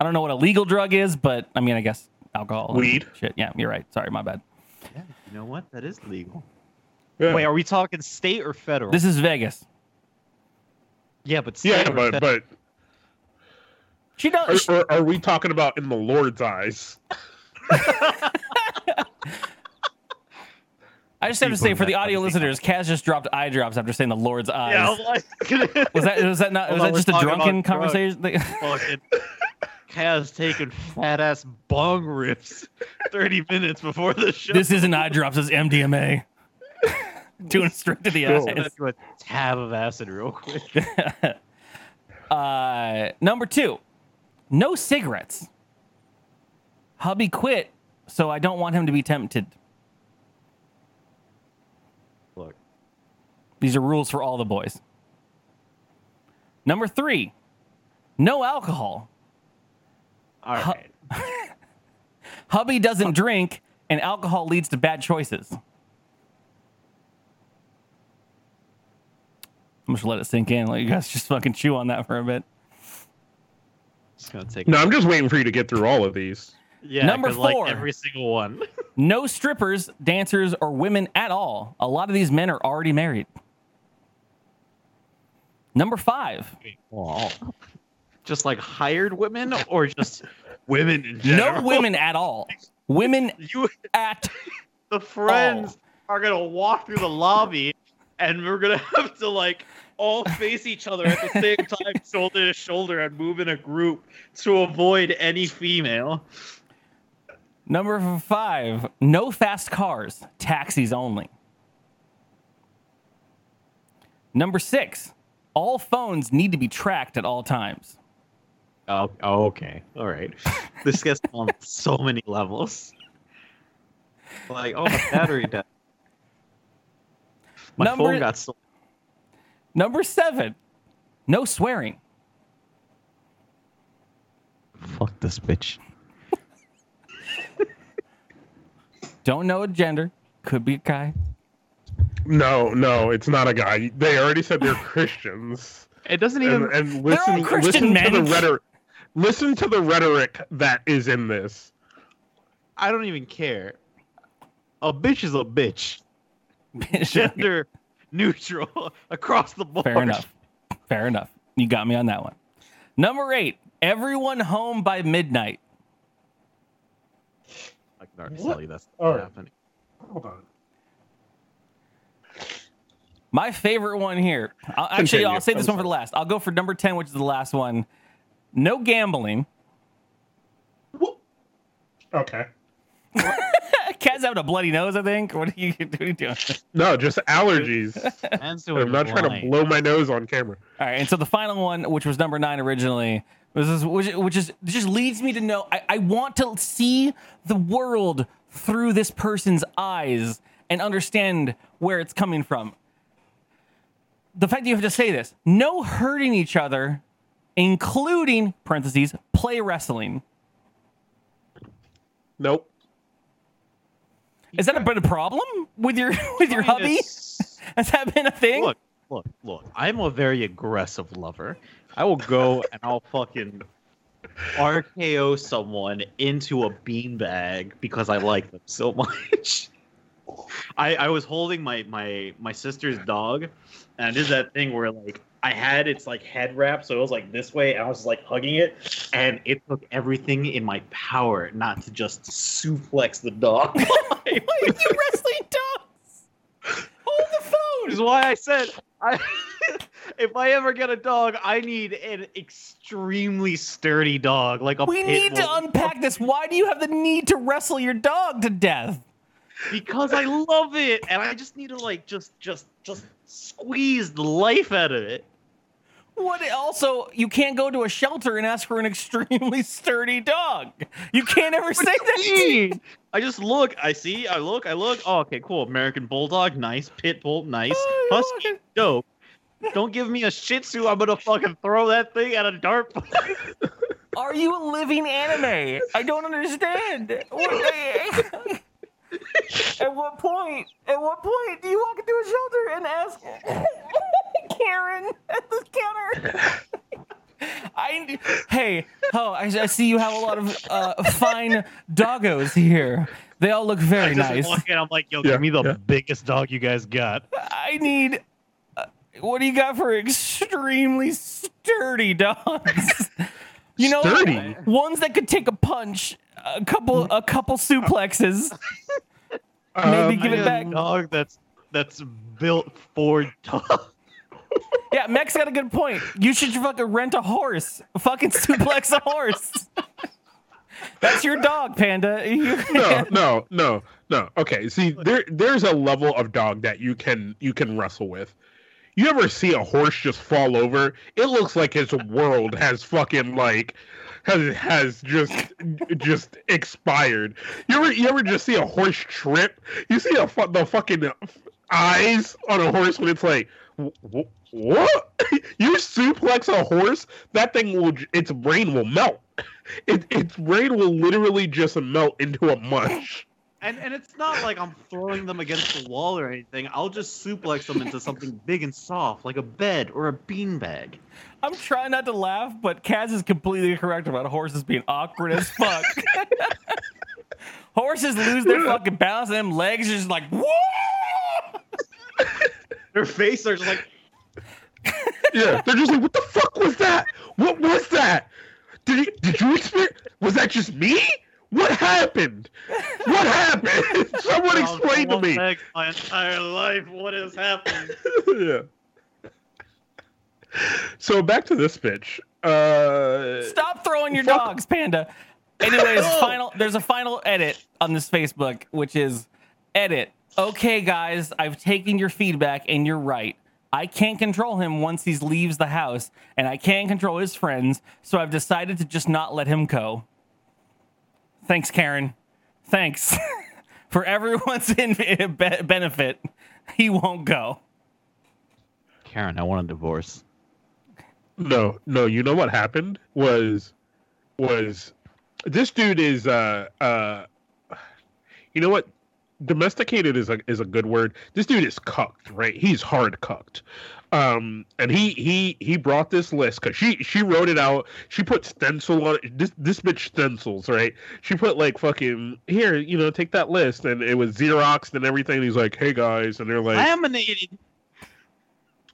I don't know what a legal drug is, but I mean, I guess alcohol. Weed. Shit. Yeah, you're right. Sorry, my bad. Yeah, you know what? That is legal. Yeah. Wait, are we talking state or federal? This is Vegas. yeah, but state yeah, but federal? but She does. are, are, are we talking about in the Lord's eyes? I just have to say for the audio fucking listeners, Kaz just dropped eye drops after saying the Lord's eyes. yeah, was like, was that was that not Hold was on, that just a talking drunken about drugs. conversation? fucking Kaz taking fat ass bong rips 30 minutes before the show. this isn't eye drops, it's MDMA. Doing it straight to the Cool. I'm gonna eyes. do a tab of acid real quick. Uh, number two, no cigarettes. Hubby quit, so I don't want him to be tempted. Look, These are rules for all the boys. Number three, no alcohol. all right. Hubby doesn't drink, and alcohol leads to bad choices. I'm just let it sink in. Let you guys just fucking chew on that for a bit. Just gonna take. No, I'm just waiting for you to get through all of these. yeah, Number 'cause, like, four. every single one. No strippers, dancers, or women at all. A lot of these men are already married. Number five. Wow. Just like hired women or just women in general? No women at all. Women You, at the friends are gonna walk through the lobby, and we're gonna have to like all face each other at the same time, shoulder to shoulder, and move in a group to avoid any female. number five. No fast cars. Taxis only. Number six. All phones need to be tracked at all times. Oh, oh, okay, all right. This gets on so many levels. Like, oh, my battery died. My Number- phone got stolen. Number seven. No swearing. Fuck this bitch. Don't know a gender. Could be a guy. No, no, it's not a guy. They already said they're Christians. It doesn't even. and all listen, Christian listen to the rhetoric. Listen to the rhetoric that is in this. I don't even care. A bitch is a bitch. Gender neutral across the board. Fair enough. Fair enough. You got me on that one. Number eight. Everyone home by midnight. I can already What? tell you that's not right. happening. Hold on. My favorite one here. I'll, actually, Continue. I'll save this I'm one for the last. I'll go for number 10, which is the last one. No gambling. Okay. Cat's having a bloody nose, I think. What are you, what are you doing? No, just allergies. Man's doing I'm not trying to blow my nose on camera. All right, and so the final one, which was number nine originally, was this, which, which is just leads me to know. I, I want to see the world through this person's eyes and understand where it's coming from. The fact that you have to say this: no hurting each other, including parentheses play wrestling. Nope. Is that a bit of problem with your with your hubby? Has that been a thing? Look, look, look. I'm a very aggressive lover. I will go and I'll fucking RKO someone into a beanbag because I like them so much. I, I was holding my, my my sister's dog, and I did that thing where like I had its like head wrap, so it was like this way, and I was just like hugging it, and it took everything in my power not to just suplex the dog. Why are you wrestling dogs? Hold the phone. Which is why I said I if I ever get a dog, I need an extremely sturdy dog, like a We pit need to unpack this. Why do you have the need to wrestle your dog to death? because I love it, and I just need to like just just just squeeze the life out of it. What? Also, you can't go to a shelter and ask for an extremely sturdy dog. You can't ever say that. I just look, I see, I look, I look. Oh, okay, cool. American Bulldog, nice. Pit Bull, nice. Oh, Husky, okay. dope. Don't give me a Shih Tzu. I'm gonna fucking throw that thing at a dart. Are you a living anime? I don't understand. What- at what point? At what point do you walk into a shelter and ask Karen at the counter? I hey oh I, I see you have a lot of uh, fine doggos here. They all look very I just nice. walk in, I'm like, yo, Yeah, give me the yeah. biggest dog you guys got. I need. Uh, what do you got for extremely sturdy dogs? You know, Sturdy? ones that could take a punch, a couple, a couple suplexes. Maybe Um, give it need a back. dog that's that's built for dogs. Yeah, Max got a good point. You should fucking rent a horse. Fucking suplex a horse. That's your dog, Panda. No, no, no, no. Okay, see, there, there's a level of dog that you can you can wrestle with. You ever see a horse just fall over? It looks like its world has fucking like has has just just expired. You ever you ever just see a horse trip? You see a fu- the fucking eyes on a horse when it's like. "Wh- wh- What? You suplex a horse? That thing will. Its brain will melt. It, its brain will literally just melt into a mush. And and it's not like I'm throwing them against the wall or anything. I'll just suplex them into something big and soft, like a bed or a beanbag. I'm trying not to laugh, but Kaz is completely correct about horses being awkward as fuck. horses lose their fucking balance, and them legs are just like, whoa! Their face are just like Yeah, they're just like, what the fuck was that? What was that? Did you, did you experience? Was that just me? What happened? What happened? Someone explain to me. My entire life, what is happening? yeah. So back to this bitch. Uh, Stop throwing your Fuck. dogs, Panda. Anyways, final. There's a final edit on this Facebook, which is edit. Okay, guys, I've taken your feedback, and you're right. I can't control him once he leaves the house, and I can't control his friends, so I've decided to just not let him go. Thanks, Karen. Thanks for everyone's in- be- benefit. He won't go. Karen, I want a divorce. No, no. You know what happened was was this dude is uh uh you know what domesticated is a is a good word. This dude is cucked, right? He's hard cucked. Um and he he he brought this list cuz she she wrote it out. She put stencil on it. This this bitch stencils, right? She put like fucking here, you know, take that list and it was Xeroxed and everything. He's like, "Hey guys." And they're like Laminated.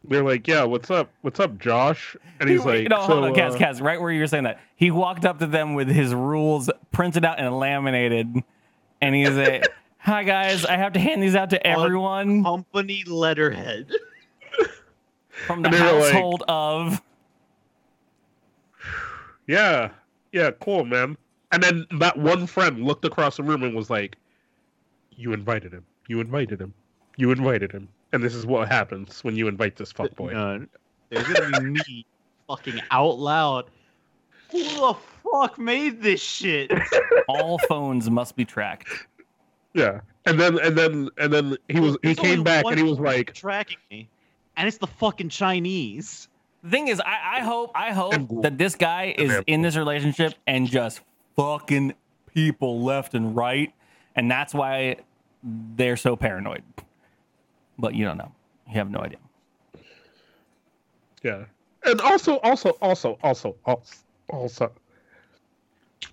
they're like, "Yeah, what's up? What's up, Josh?" And he's like, no, so, hold on, Kaz, uh, Kaz, right where you were saying that. He walked up to them with his rules printed out and laminated, and he's like, "Hi guys, I have to hand these out to everyone Company letterhead. from the and they were like- household of." Yeah, yeah, cool, man. And then that one friend looked across the room and was like, "You invited him. You invited him. You invited him." And this is what happens when you invite this fuckboy. No, there's gonna be me fucking out loud. Who the fuck made this shit? All phones must be tracked. Yeah, and then and then and then he was he There's only came back and he was like, tracking me, and it's the fucking Chinese. The thing is, I, I hope, I hope that this guy is in this relationship and just fucking people left and right, and that's why they're so paranoid. But you don't know. You have no idea. "Yeah," and also also also also also also,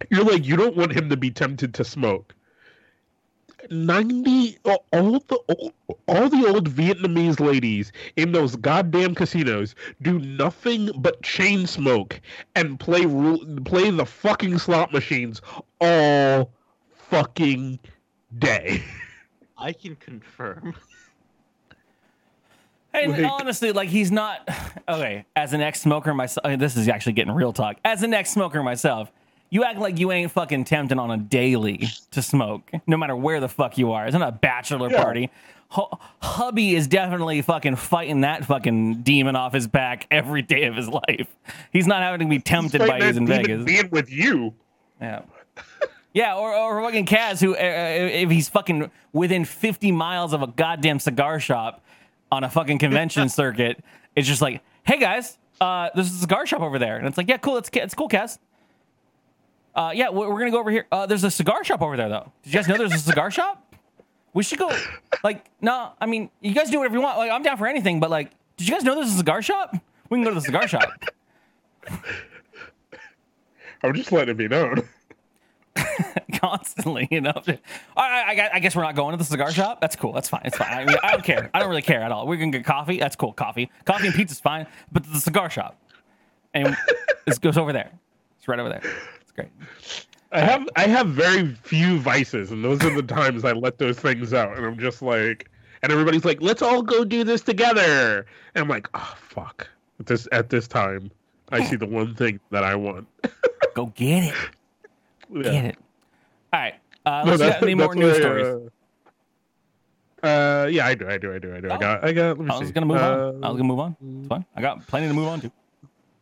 you're like you don't want him to be tempted to smoke. 90 uh, all the all, all the old Vietnamese ladies in those goddamn casinos do nothing but chain smoke and play ru- play the fucking slot machines all fucking day. I can confirm. And Like- honestly, like he's not okay. As an ex-smoker myself, this is actually getting real talk. As an ex-smoker myself, you act like you ain't fucking tempting on a daily to smoke, no matter where the fuck you are. It's not a bachelor Yeah. party. Hu- hubby is definitely fucking fighting that fucking demon off his back every day of his life. He's not having to be tempted by he's in Vegas. Being with you. Yeah. Yeah, or, or fucking Kaz, who, uh, if he's fucking within 50 miles of a goddamn cigar shop on a fucking convention circuit, it's just like, hey guys, uh, there's a cigar shop over there. And it's like, yeah, cool, it's, it's cool, Kaz. Uh, yeah, we're, we're gonna go over here. Uh, there's a cigar shop over there, though. Did you guys know there's a cigar shop? We should go. Like, no, I mean, you guys do whatever you want. Like, I'm down for anything, but like, did you guys know there's a cigar shop? We can go to the cigar shop. I'm just letting it be known. constantly, you know. I, I, I guess we're not going to the cigar shop. That's cool. That's fine. It's fine. I mean, I don't care. I don't really care at all. We're gonna get coffee. That's cool. Coffee, coffee and pizza's fine. But the cigar shop, and it goes over there. It's right over there. It's great. I have I have very few vices, and those are the times I let those things out, and I'm just like, and everybody's like, "Let's all go do this together," and I'm like, "Oh fuck!" At this at this time, I see the one thing that I want. Go get it. Yeah. Get it. All right. Uh, No, let's get any more news I, stories. Uh, uh, yeah, I do, I do, I do, I do. I Oh. got, I got. Let me I was see. gonna move on. I Uh, was gonna move on. It's fine. I got plenty to move on to.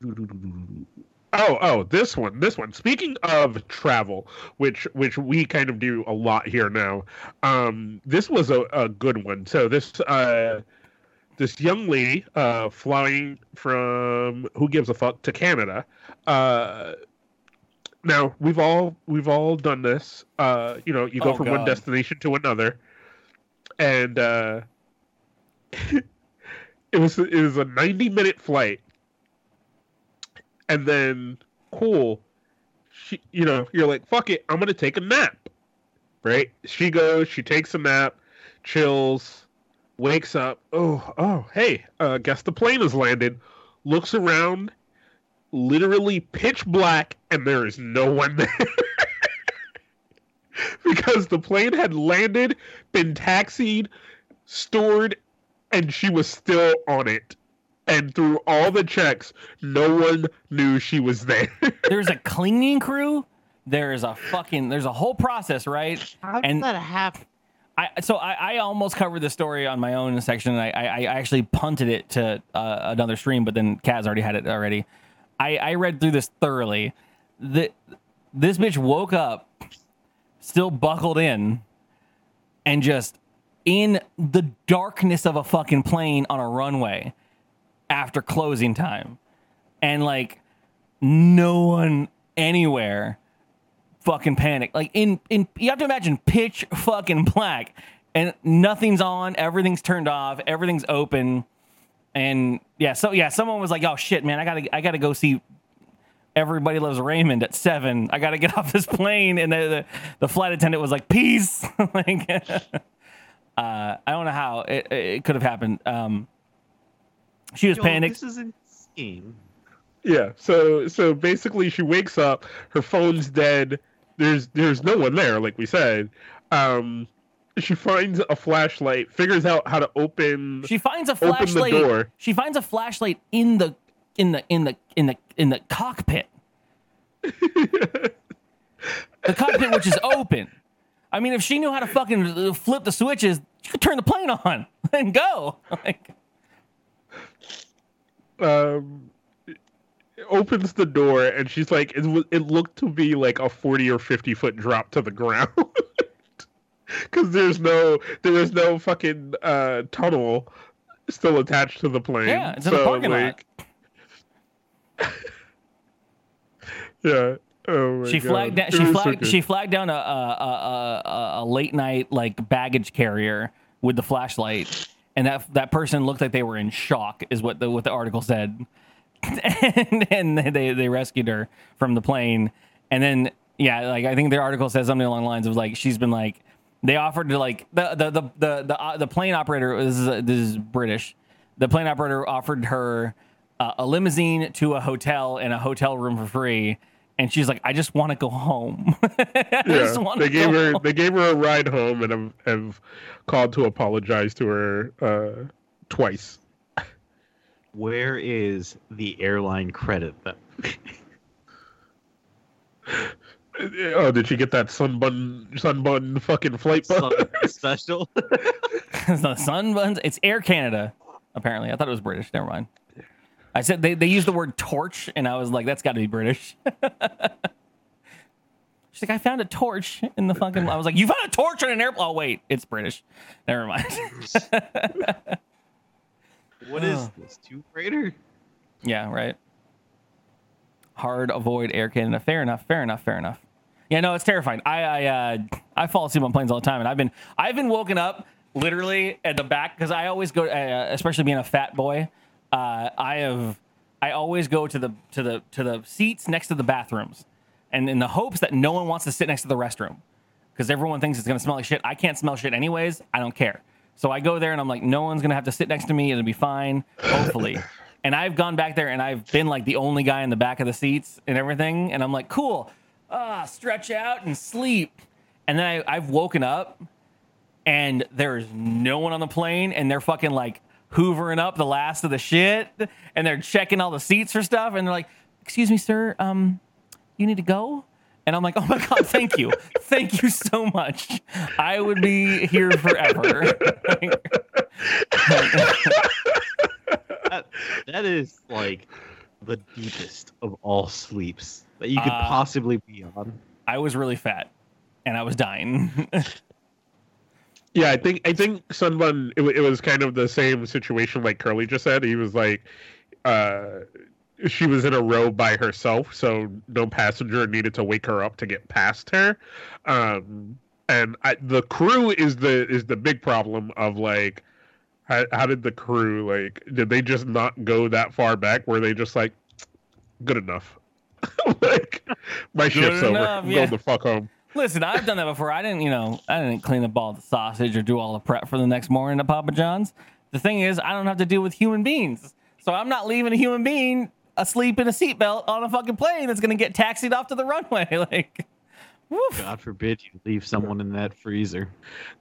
Oh, oh, this one, this one. Speaking of travel, which which we kind of do a lot here now. Um, this was a, a good one. So this uh, this young lady uh, flying from who gives a fuck to Canada. Uh, now we've all we've all done this. Uh, you know, you go Oh, from one destination to another, and uh, it was it was a ninety minute flight and then cool. She you know you're like fuck it i'm gonna take a nap. Right? She goes she takes a nap chills wakes up. Oh oh hey uh guess the plane has landed. Looks around, literally pitch black, and there is no one there. because the plane had landed, been taxied, stored, and she was still on it. And through all the checks, no one knew she was there. There's a cleaning crew. There's a fucking. There's a whole process, right? How And- did that happen? I so I, I almost covered the story on my own section. And I, I I actually punted it to uh, another stream, but then Kaz already had it already. I I read through this thoroughly. The this bitch woke up, still buckled in, and just in the darkness of a fucking plane on a runway after closing time, and like no one anywhere fucking panic. Like in in you have to imagine pitch fucking black and nothing's on, everything's turned off, everything's open. And yeah, so yeah, someone was like, "Oh shit, man, I got to I got to go see Everybody Loves Raymond at 7. I got to get off this plane." And the the, the flight attendant was like, "Peace." like uh I don't know how it, it could have happened. Um she was Yo, panicked. This is insane. Yeah. So so basically she wakes up, her phone's dead. There's there's no one there, like we said. Um she finds a flashlight, figures out how to open She finds a Open the flashlight. door. She finds a flashlight in the in the in the in the in the cockpit. the cockpit, which is open. I mean, if she knew how to fucking flip the switches, she could turn the plane on and go. Like, um opens the door and she's like it, w- it looked to be like a 40 or 50 foot drop to the ground because there's no there is no fucking uh tunnel still attached to the plane Yeah, it's in the parking lot. yeah oh my she God. flagged. It she was so flagged. she flagged down a, a, a, a, a late night like baggage carrier with the flashlight, and that that person looked like they were in shock. Is what the what the article said. and, and they they rescued her from the plane, and then yeah, like I think the article says something along the lines of like she's been like they offered to like the the the the the, uh, the plane operator this is this is British. The plane operator offered her uh, a limousine to a hotel and a hotel room for free. And she's like, I just want to go home. I yeah, wanna they gave her home." they gave her a ride home and have, have called to apologize to her uh twice Where is the airline credit then? oh did she get that sunbun sunbun fucking flight bun? Special. It's the sunbuns. It's Air Canada. Apparently, I thought it was British. Never mind. I said they, they used the word torch, and I was like, that's got to be British. She's like, I found a torch in the fucking. I was like, you found a torch on an airplane? Oh wait, it's British. Never mind. What is this? Two freighter? yeah, right. Hard avoid Air Canada. Fair enough. Fair enough. Fair enough. Yeah, no, it's terrifying. I I uh, I fall asleep on planes all the time, and I've been I've been woken up literally at the back because I always go, uh, especially being a fat boy. Uh, I have I always go to the to the to the seats next to the bathrooms, and in the hopes that no one wants to sit next to the restroom because everyone thinks it's gonna smell like shit. I can't smell shit anyways. I don't care. So I go there and I'm like, no one's gonna have to sit next to me. It'll be fine, hopefully. and I've gone back there and I've been like the only guy in the back of the seats and everything. And I'm like, cool, ah, stretch out and sleep. And then I, I've woken up and there's no one on the plane and they're fucking like hoovering up the last of the shit and they're checking all the seats for stuff and they're like, excuse me, sir, um, you need to go? And I'm like, oh my God, thank you. thank you so much. I would be here forever. That, that is like the deepest of all sleeps that you could Uh, possibly be on. I was really fat and I was dying. Yeah, I think I think Sunbun it, it was kind of the same situation like Curly just said. He was like, uh, she was in a row by herself, so no passenger needed to wake her up to get past her. Um, and I, the crew is the is the big problem of like, how, how did the crew like? Did they just not go that far back? Were they just like, good enough? like, my ship's enough, over. I'm yeah. going the fuck home. Listen, I've done that before. I didn't, you know, I didn't clean up all the sausage or do all the prep for the next morning at Papa John's. The thing is, I don't have to deal with human beings. So I'm not leaving a human being asleep in a seatbelt on a fucking plane that's gonna get taxied off to the runway. Like, woof. God forbid you leave someone in that freezer.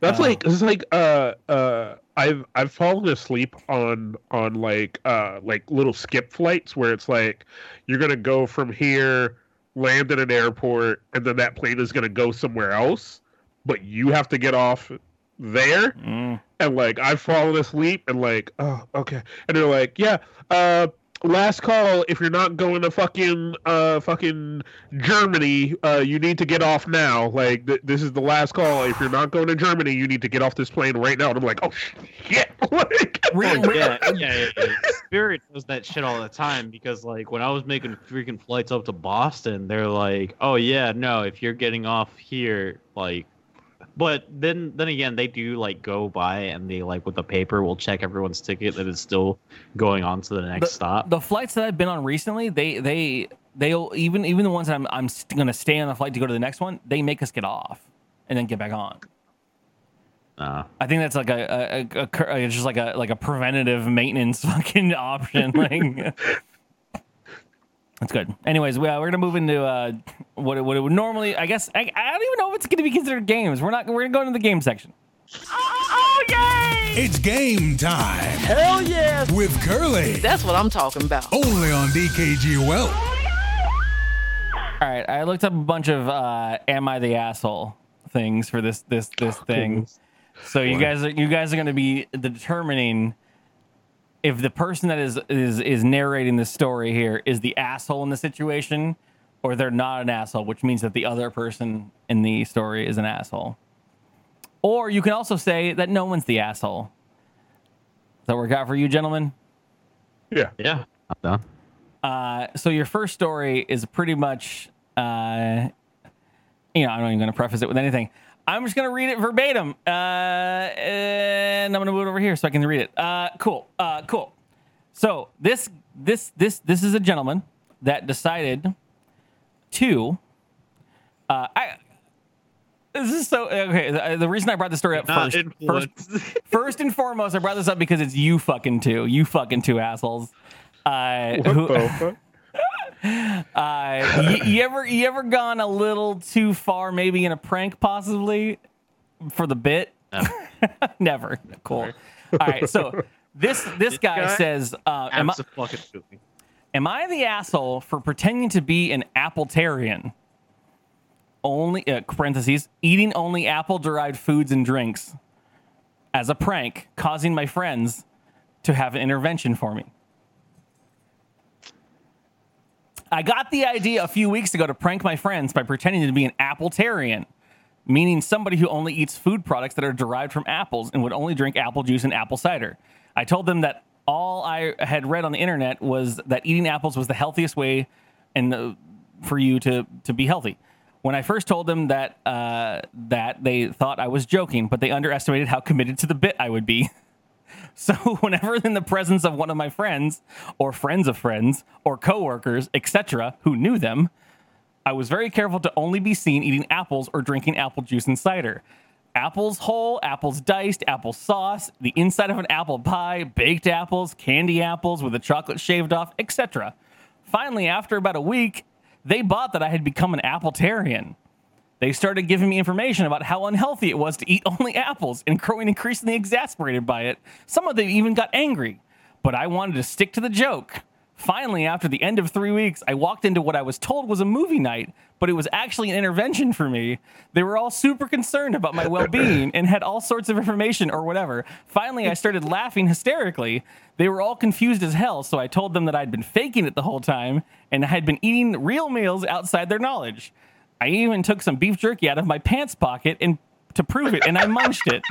That's Uh, like it's like uh uh I've I've fallen asleep on on like uh like little skip flights where it's like you're gonna go from here, land at an airport, and then that plane is gonna go somewhere else, but you have to get off there. Mm. And like I've fallen asleep and like oh okay, and they're like yeah uh last call if you're not going to fucking uh fucking Germany uh you need to get off now like th- this is the last call if you're not going to Germany you need to get off this plane right now and I'm like oh shit like Re- Oh, yeah, yeah, yeah, yeah. Spirit does that shit all the time because, like, when I was making freaking flights up to Boston, they're like, "Oh yeah, no, if you're getting off here, like." But then, then again, they do like go by and they like with the paper will check everyone's ticket that is still going on to the next stop. the flights that I've been on recently, they they they'll even even the ones that I'm I'm st- gonna stay on the flight to go to the next one, they make us get off and then get back on. Uh, I think that's like a, a, a, it's just like a like a preventative maintenance fucking option. Like that's good. Anyways, we, uh, we're gonna move into uh, what it, what it would normally. I guess I, I don't even know if it's gonna be considered games. We're not. We're gonna go into the game section. Oh, game! It's game time Hell yes. with Curley. That's what I'm talking about. Only on DKG Welp. All right, I looked up a bunch of uh, "Am I the asshole?" things for this this this thing. So you guys are you guys are going to be determining if the person that is is is narrating the story here is the asshole in the situation, or they're not an asshole, which means that the other person in the story is an asshole. Or you can also say that no one's the asshole. Does that work out for you, gentlemen? yeah yeah, I'm done. Uh, so your first story is pretty much, uh, you know, I'm not even going to preface it with anything. I'm just going to read it verbatim, uh, and I'm going to move it over here so I can read it. Uh, cool, uh, cool. So this this this this is a gentleman that decided to. Uh, I. This is so okay. The, the reason I brought the story up first, first, first and foremost, I brought this up because it's you fucking two, you fucking two assholes. Uh, who? Uh, you, you ever you ever gone a little too far, maybe in a prank, possibly for the bit? No. Never. Cool. All right. So this this guy, guy? says, uh, am, I, am I the asshole for pretending to be an appletarian? Only uh, parentheses eating only apple derived foods and drinks as a prank, causing my friends to have an intervention for me. I got the idea a few weeks ago to prank my friends by pretending to be an appletarian, meaning somebody who only eats food products that are derived from apples and would only drink apple juice and apple cider. I told them that all I had read on the internet was that eating apples was the healthiest way and for you to to be healthy. When I first told them that uh, that they thought I was joking, but they underestimated how committed to the bit I would be. So whenever in the presence of one of my friends or friends of friends or coworkers, etc., who knew them, I was very careful to only be seen eating apples or drinking apple juice and cider. Apples whole, apples diced, apple sauce, the inside of an apple pie, baked apples, candy apples with the chocolate shaved off, etc. Finally, after about a week, they bought that I had become an appletarian. They started giving me information about how unhealthy it was to eat only apples and growing increasingly exasperated by it. Some of them even got angry, but I wanted to stick to the joke. Finally, after the end of three weeks, I walked into what I was told was a movie night, but it was actually an intervention for me. They were all super concerned about my well being and had all sorts of information or whatever. Finally, I started laughing hysterically. They were all confused as hell, so I told them that I'd been faking it the whole time and I had been eating real meals outside their knowledge. I even took some beef jerky out of my pants pocket and to prove it, and I munched it.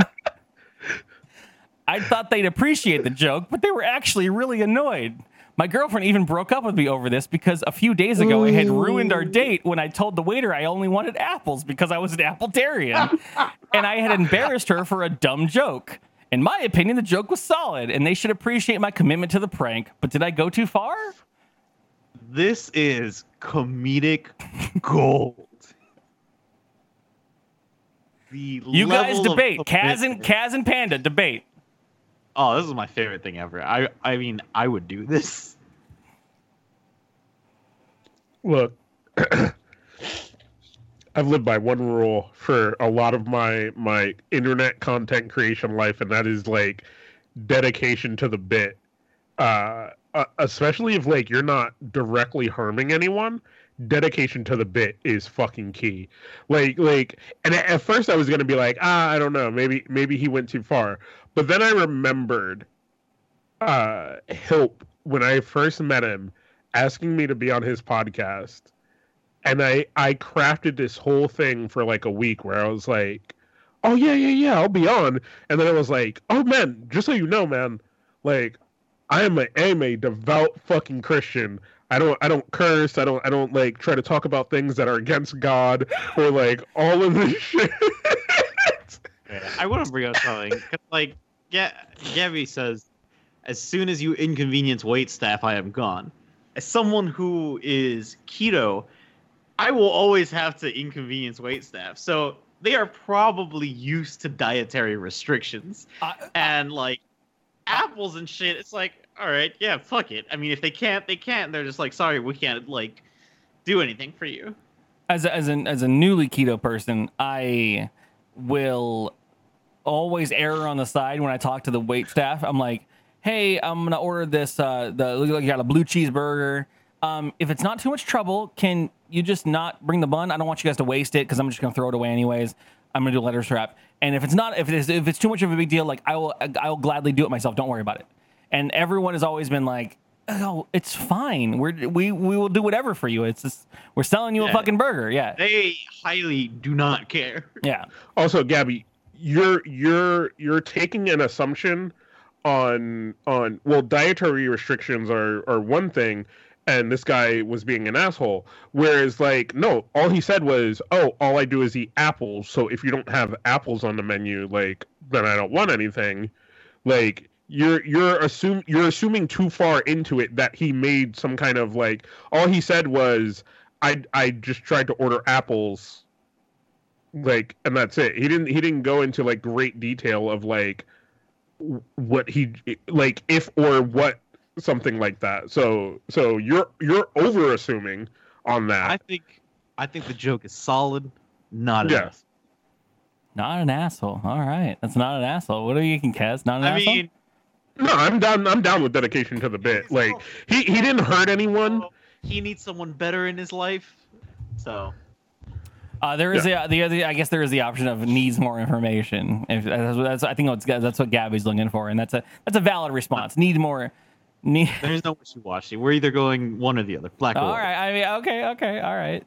I thought they'd appreciate the joke, but they were actually really annoyed. My girlfriend even broke up with me over this because a few days ago I had ruined our date when I told the waiter I only wanted apples because I was an appletarian. and I had embarrassed her for a dumb joke. In my opinion, the joke was solid and they should appreciate my commitment to the prank. But did I go too far? This is comedic gold. The You guys level of debate. Kaz and Kaz and Panda debate. Oh, this is my favorite thing ever. I I mean, I would do this. Look, I've lived by one rule for a lot of my my internet content creation life, and that is like dedication to the bit. Uh, uh, especially if like you're not directly harming anyone, dedication to the bit is fucking key. Like like, and at, first I was gonna be like, ah, I don't know, maybe maybe he went too far, but then I remembered, uh, Hilp when I first met him asking me to be on his podcast and I I crafted this whole thing for like a week where I was like, "Oh yeah, yeah, yeah, I'll be on." And then I was like, "Oh man, just so you know, man, like I am a am a devout fucking Christian. I don't I don't curse. I don't I don't like try to talk about things that are against God or like all of this shit." I want to bring up something 'cause, like Ga- Gabby says, as soon as you inconvenience wait staff, I am gone. As someone who is keto, I will always have to inconvenience wait staff. So they are probably used to dietary restrictions I, and like apples and shit. It's like, all right, yeah, fuck it. I mean, if they can't, they can't. They're just like, sorry, we can't like do anything for you. as a, as an as a newly keto person, I will always err on the side when I talk to the wait staff. I'm like, "Hey, I'm gonna order this. Uh, the look like you got a blue cheeseburger. Um, if it's not too much trouble, can you just not bring the bun? I don't want you guys to waste it because I'm just gonna throw it away anyways. I'm gonna do lettuce wrap. And if it's not, if it's if it's too much of a big deal, like I will I will gladly do it myself. Don't worry about it. And everyone has always been like, "Oh, it's fine. We're we we will do whatever for you. It's just we're selling you a fucking burger. Yeah, They highly do not care. yeah." also, Gabby, you're you're you're taking an assumption on on well, dietary restrictions are are one thing, and this guy was being an asshole. Whereas, like, no, all he said was, "Oh, all I do is eat apples. So if you don't have apples on the menu, like, then I don't want anything." Like, you're you're assume you're assuming too far into it that he made some kind of like. All he said was, "I I just tried to order apples." Like, and that's it. He didn't he didn't go into like great detail of like what he like if or what something like that. So so you're you're over assuming on that. I think I think the joke is solid, not Yeah. enough. Not an asshole. All right, that's not an asshole. What are you can Kaz? Not an I asshole. mean, no, I'm down. I'm down with dedication to the bit. Like he he didn't hurt anyone. he needs someone better in his life. So Uh, there is the, the other. I guess there is the option of needs more information. If that's, that's I think that's, that's what Gabby's looking for, and that's a that's a valid response. Need more. Need. there's no wishy washy. We're either going one or the other. Black or All white. right. I mean, okay, okay, all right.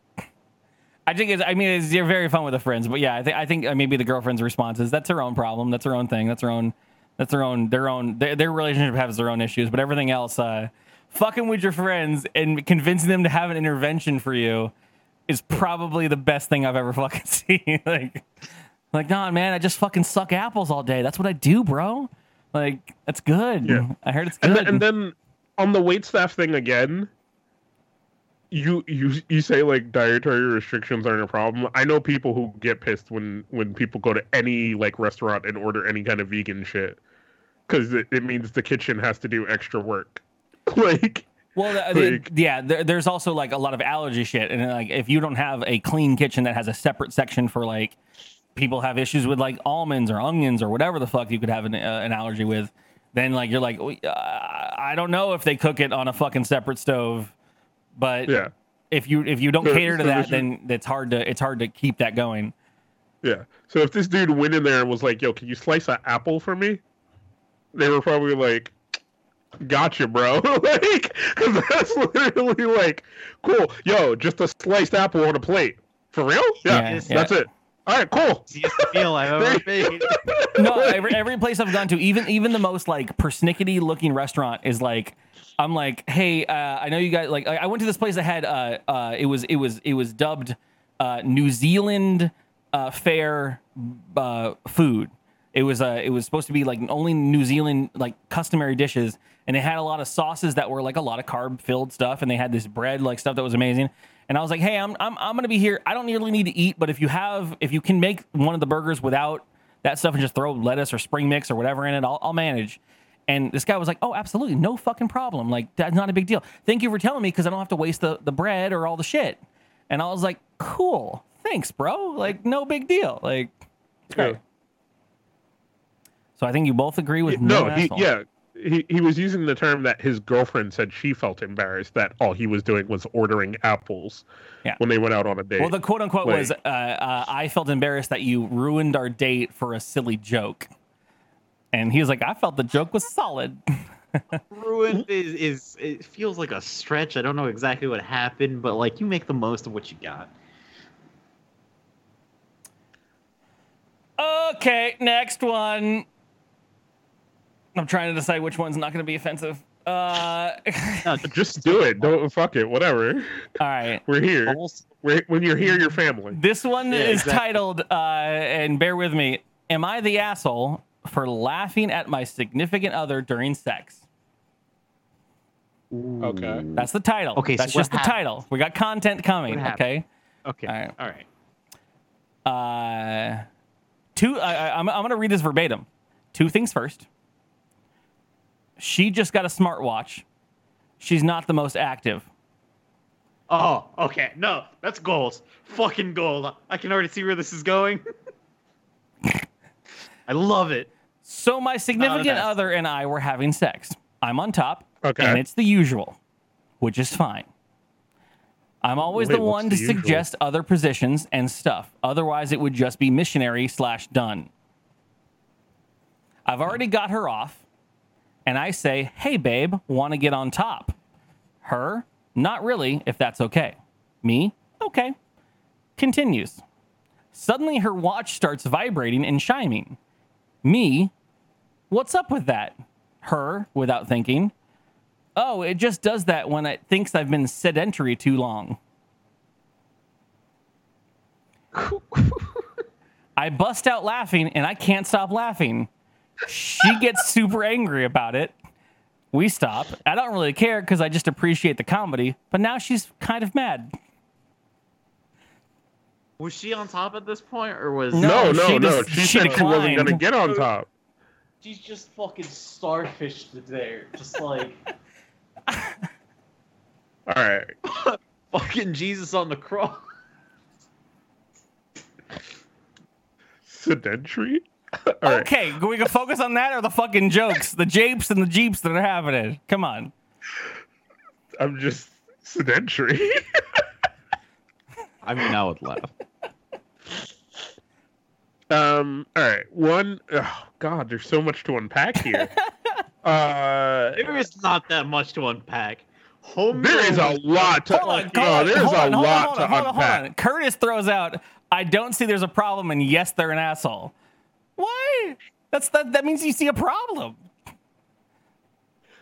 I think it's. I mean, it's, you're very fun with the friends, but yeah, I think I think uh, maybe the girlfriend's response is that's her own problem. That's her own thing. That's her own. That's their own. Their own. Their, their relationship has their own issues, but everything else, uh, fucking with your friends and convincing them to have an intervention for you is probably the best thing I've ever fucking seen. like, like, nah, man, I just fucking suck apples all day. That's what I do, bro. Like, that's good. Yeah. I heard it's good. And then, and then on the wait staff thing again, you you you say like dietary restrictions aren't a problem. I know people who get pissed when when people go to any like restaurant and order any kind of vegan shit because it, it means the kitchen has to do extra work. like Well, the, the- Like- yeah, there, there's also like a lot of allergy shit, and like if you don't have a clean kitchen that has a separate section for like people have issues with like almonds or onions or whatever the fuck you could have an, uh, an allergy with, then like you're like, "Oh, uh, I don't know if they cook it on a fucking separate stove, but yeah. if you if you don't So- cater to so that, then it's hard to it's hard to keep that going. Yeah. So if this dude went in there and was like, "Yo, can you slice an apple for me?" They were probably like, "Gotcha, bro." like, because that's literally like, "Cool, yo, just a sliced apple on a plate for real." Yeah, Yeah, that's it. All right, cool. Easiest meal I've ever made. no, every, every place I've gone to, even even the most like persnickety looking restaurant is like, I'm like, hey, uh, I know you guys like. I I went to this place that had uh, uh, it was it was it was dubbed uh, New Zealand uh, fair uh, food. It was uh, it was supposed to be like only New Zealand like customary dishes, and it had a lot of sauces that were like a lot of carb filled stuff, and they had this bread like stuff that was amazing. And I was like, hey, I'm I'm I'm gonna be here. I don't really need to eat, but if you have if you can make one of the burgers without that stuff and just throw lettuce or spring mix or whatever in it, I'll, I'll manage. And this guy was like, "Oh, absolutely, no fucking problem. Like that's not a big deal. Thank you for telling me because I don't have to waste the the bread or all the shit." And I was like, "Cool, thanks, bro. Like no big deal. Like it's great." Yeah. So I think you both agree with no, no, he, yeah, he, he was using the term that his girlfriend said she felt embarrassed that all he was doing was ordering apples Yeah. when they went out on a date. Well, the quote unquote Like- was, uh, uh, "I felt embarrassed that you ruined our date for a silly joke," and he was like, "I felt the joke was solid." Ruined is, is it feels like a stretch. I don't know exactly what happened, but like you make the most of what you got. Okay, next one. I'm trying to decide which one's not going to be offensive. Uh, No, Just do it. Don't fuck it. Whatever. all right. We're here. We're, when you're here, you're family. This one Yeah, is exactly. titled, uh, and bear with me. Am I the asshole for laughing at my significant other during sex? Okay. That's the title. Okay, that's what just the title. We got content coming. Okay. Okay. All right. All right. Uh, two. I, I, I'm, I'm going to read this verbatim. Two things first. She just got a smartwatch. She's not the most active. Oh, okay. No, that's goals. Fucking gold. I can already see where this is going. I love it. So my significant best. other and I were having sex. I'm on top, Okay. and it's the usual, which is fine. I'm always Wait, the one the to usual? suggest other positions and stuff. Otherwise, it would just be missionary slash done. I've already got her off, and I say, "Hey, babe, want to get on top?" Her, not really, if that's okay. Me, okay. Continues. Suddenly, her watch starts vibrating and chiming. Me, what's up with that? Her, without thinking. Oh, it just does that when it thinks I've been sedentary too long. I bust out laughing and I can't stop laughing. She gets super angry about it. We stop. I don't really care because I just appreciate the comedy, but now she's kind of mad. Was she on top at this point, or was No. No, no, she no. just- She, she said she wasn't declined. going to get on top. she's just fucking starfished there, just like All right. fucking Jesus on the cross. Sedentary? All right. Okay, we can focus on that or the fucking jokes, the japes and the jeeps that are happening. Come on. I'm just sedentary. I mean, I would laugh. um. All right. One oh God, there's so much to unpack here. uh, There is not that much to unpack. Home there is a lot to. Hold on, oh, hold on, there's a on, lot on, to on, hold on, hold unpack. Curtis throws out, I don't see there's a problem, and yes, they're an asshole. Why? That's that that means you see a problem.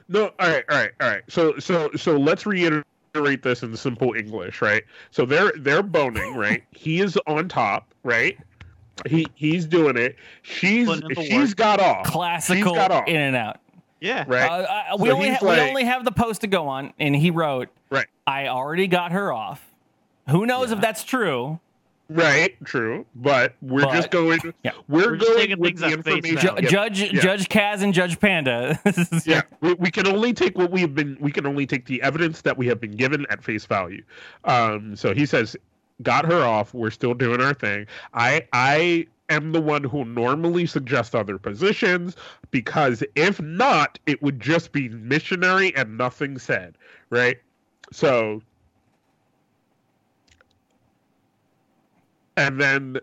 No, all right, all right, all right. So, so, so let's reiterate this in simple English, right? So they're they're boning, right? He is on top, right? He he's doing it. She's Putting in the she's work. got off. Classical She's got off, in and out. Yeah. right? Uh, uh, we So only he's ha- we only have the post to go on, and he wrote, right, "I already got her off." Who knows if that's true? Right. True, but we're But- just going. Yeah. We're, We're going with things the at face information. Ju- value. Yeah, Judge yeah. Judge Kaz and Judge Panda. Yeah we, we can only take what we've been we can only take the evidence that we have been given at face value um so he says got her off we're still doing our thing i i am the one who normally suggests other positions because if not it would just be missionary and nothing said right so and then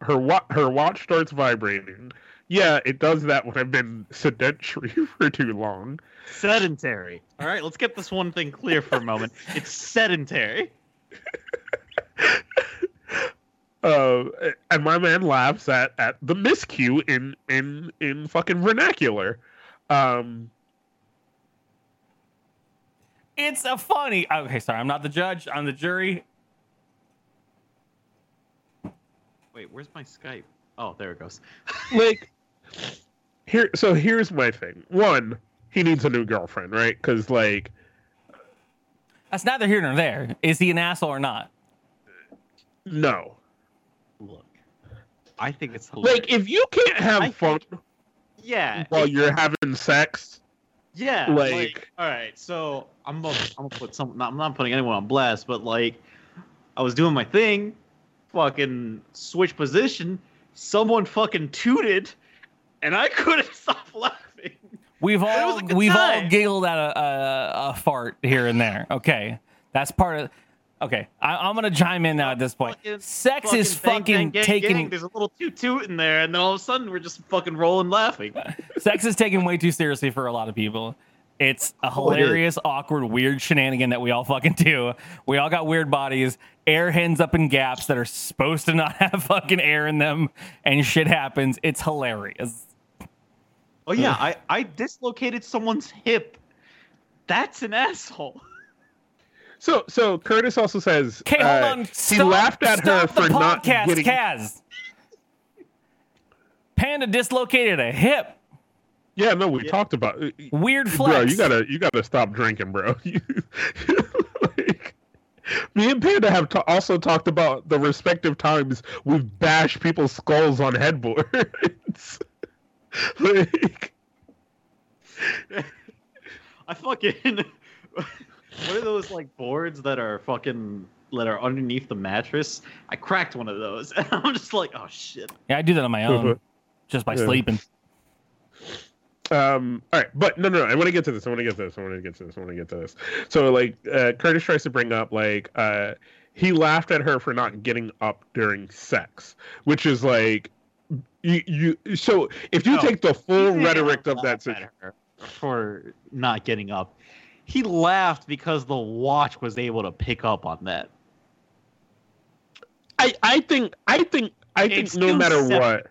her wa- her watch starts vibrating yeah, it does that when I've been sedentary for too long. Sedentary. All right, let's get this one thing clear for a moment. It's sedentary. Uh, and my man laughs at, at the miscue in in in fucking vernacular. Um, It's a funny. Okay, sorry, I'm not the judge. I'm the jury. Wait, where's my Skype? Oh, there it goes. like here, so here's my thing. One, he needs a new girlfriend, right? Because like, That's neither here nor there. Is he an asshole or not? no, Look, I think it's hilarious. like if you can't have I fun yeah, while you're having sex, Yeah, Like- like, all right. So I'm gonna, I'm gonna put some. Not, I'm not putting anyone on blast, but like, I was doing my thing, fucking switch position. Someone fucking tooted, and I couldn't stop laughing. We've all we've all giggled at a, a, a fart here and there. Okay, that's part of. Okay, I, I'm gonna chime in now at this point. Fucking- Sex is bang, fucking bang, gang, taking gang. There's a little toot toot in there, and then all of a sudden we're just fucking rolling laughing. sex is taken way too seriously for a lot of people. It's a Oh, it is. hilarious, awkward, weird shenanigan that we all fucking do. We all got weird bodies, air hens up in gaps that are supposed to not have fucking air in them, and shit happens. It's hilarious. Oh yeah, I I dislocated someone's hip. That's an asshole. So so Curtis also says Okay, hold uh, on. he laughed at her stop the for not podcast, getting Kaz. Panda dislocated a hip. Yeah, no, we Yeah. talked about uh, Weird flex. Bro, you gotta you gotta stop drinking, bro. Like, me and Panda have ta- also talked about the respective times we've bashed people's skulls on headboards. like, I fucking what are those like boards that are fucking that are underneath the mattress? I cracked one of those, and I'm just like, oh shit. Yeah, I do that on my own, just by Yeah. sleeping. Um, all right, but no, no, no, I want to get to this. I want to get to this. I want to get to this. I want to get to this. So, like, uh, Curtis tries to bring up like uh, he laughed at her for not getting up during sex, which is like. You, you so if you No, take the full rhetoric of that situation, for not getting up. He laughed because the watch was able to pick up on that. I, I think I think I think It's no matter what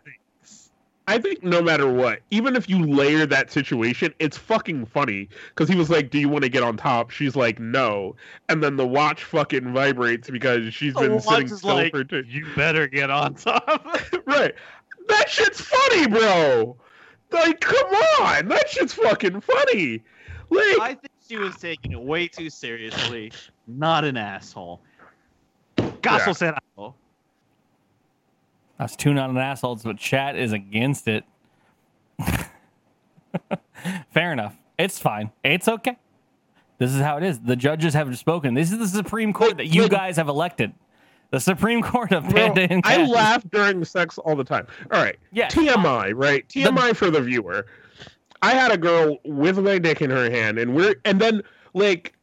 I think no matter what, even if you layer that situation, it's fucking funny because he was like, "Do you want to get on top?" She's like, "No," and then the watch fucking vibrates because she's been sitting still like, for two. You better get on top. right. That shit's funny, bro. Like, come on, that shit's fucking funny. Like, I think she was taking it way too seriously. Not an asshole. Gospel Yeah. said That's two not an assholes, but chat is against it. Fair enough. It's fine. It's okay. This is how it is. The judges have spoken. This is the Supreme Court that you guys have elected. The Supreme Court of Bro, Panda and I laugh during sex all the time. All right. Yeah, TMI, right? TMI for the viewer. I had a girl with my dick in her hand, and we're and then like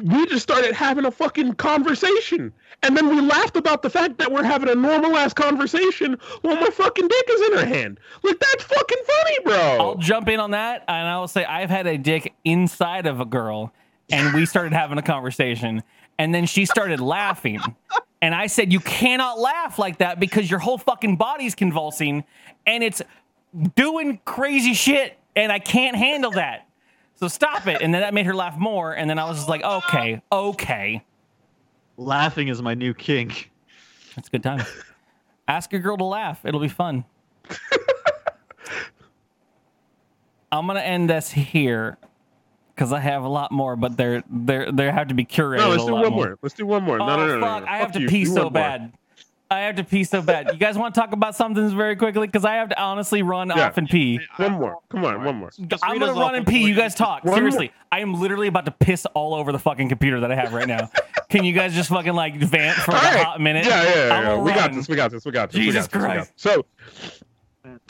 we just started having a fucking conversation, and then we laughed about the fact that we're having a normal ass conversation while my fucking dick is in her hand. Like that's fucking funny, bro. I'll jump in on that and I will say I've had a dick inside of a girl and we started having a conversation and then she started laughing. And I said, You cannot laugh like that because your whole fucking body's convulsing and it's doing crazy shit and I can't handle that. So stop it. And then that made her laugh more. And then I was just like, Okay, okay. Laughing is my new kink. That's a good time. Ask a girl to laugh. It'll be fun. I'm gonna end this here because I have a lot more, but they're they're they have to be curated. No, let's a do lot one more. more. Let's do one more. Oh no, no, oh, no, no, fuck! no. I have Fuck to you. pee Do so one more. bad. I have to pee so bad. You guys want to talk about something very quickly? Because I have to honestly run Yeah. off and pee. One more. Come on, one more. Just I'm gonna run and pee. You guys talk. One Seriously, I am literally about to piss all over the fucking computer that I have right now. Can you guys just fucking like vamp for like All a hot minute? Yeah, yeah, yeah. Yeah. We got this. We got this. We got this. we Jesus got this, we got Christ. this. So,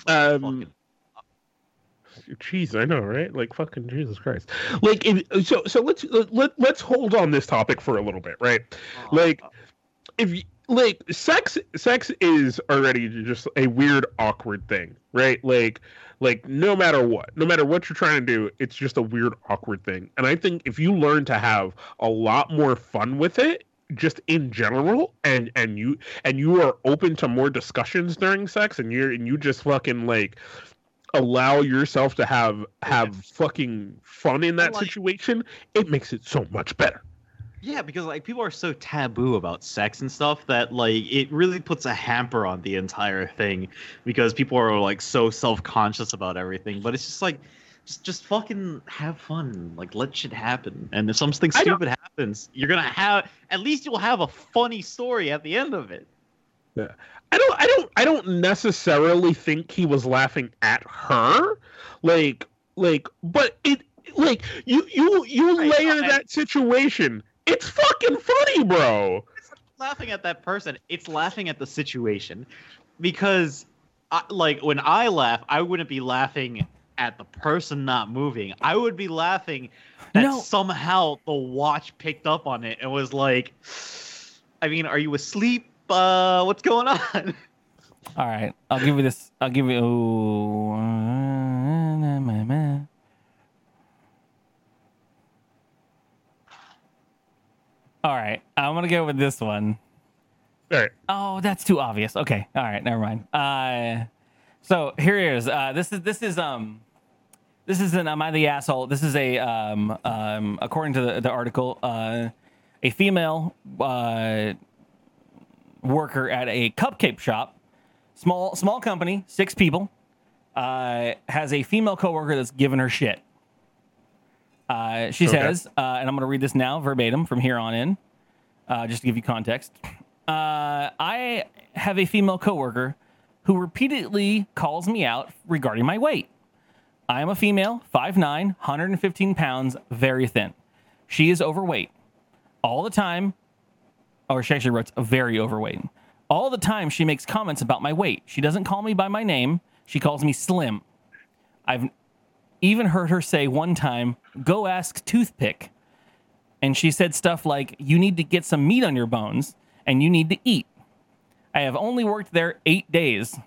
um, Fucking- Jeez, I know, right? Like fucking Jesus Christ. Like, if, so so let's let let's hold on this topic for a little bit, right? Like, if you, like sex sex is already just a weird, awkward thing, right? Like, like no matter what, no matter what you're trying to do, it's just a weird, awkward thing. And I think if you learn to have a lot more fun with it, just in general, and and you and you are open to more discussions during sex, and you're and you just fucking like allow yourself to have have fucking fun in that situation, it makes it so much better. Yeah, because like people are so taboo about sex and stuff that like it really puts a hamper on the entire thing because people are like so self-conscious about everything. But it's just like just just fucking have fun. Like let shit happen. And if something stupid happens, you're gonna have at least you'll have a funny story at the end of it. Yeah. I don't I don't I don't necessarily think he was laughing at her. Like like but it like you you you Right, layer I- that situation. It's fucking funny, bro. It's laughing at that person. It's laughing at the situation, because, I, like, when I laugh, I wouldn't be laughing at the person not moving. I would be laughing that No. somehow the watch picked up on it and was like, I mean, are you asleep? Uh, what's going on? All right, I'll give you this. I'll give you. Ooh, all right, I'm gonna go with this one. All right. Oh, that's too obvious. Okay, all right, never mind. Uh, so here it is. Uh, this is this is um, this is an am I the asshole? This is a um um according to the, the article uh, a female uh worker at a cupcake shop, small small company, six people, uh, has a female coworker that's giving her shit. Uh, she Okay. says, uh, and I'm going to read this now verbatim from here on in, uh, just to give you context. Uh, I have a female coworker who repeatedly calls me out regarding my weight. I am a female, 5'9, 115 pounds, very thin. She is overweight. All the time, or she actually writes very overweight. All the time she makes comments about my weight. She doesn't call me by my name. She calls me slim. I've even heard her say one time, "Go ask toothpick." And she said stuff like, "You need to get some meat on your bones and you need to eat." I have only worked there 8 days.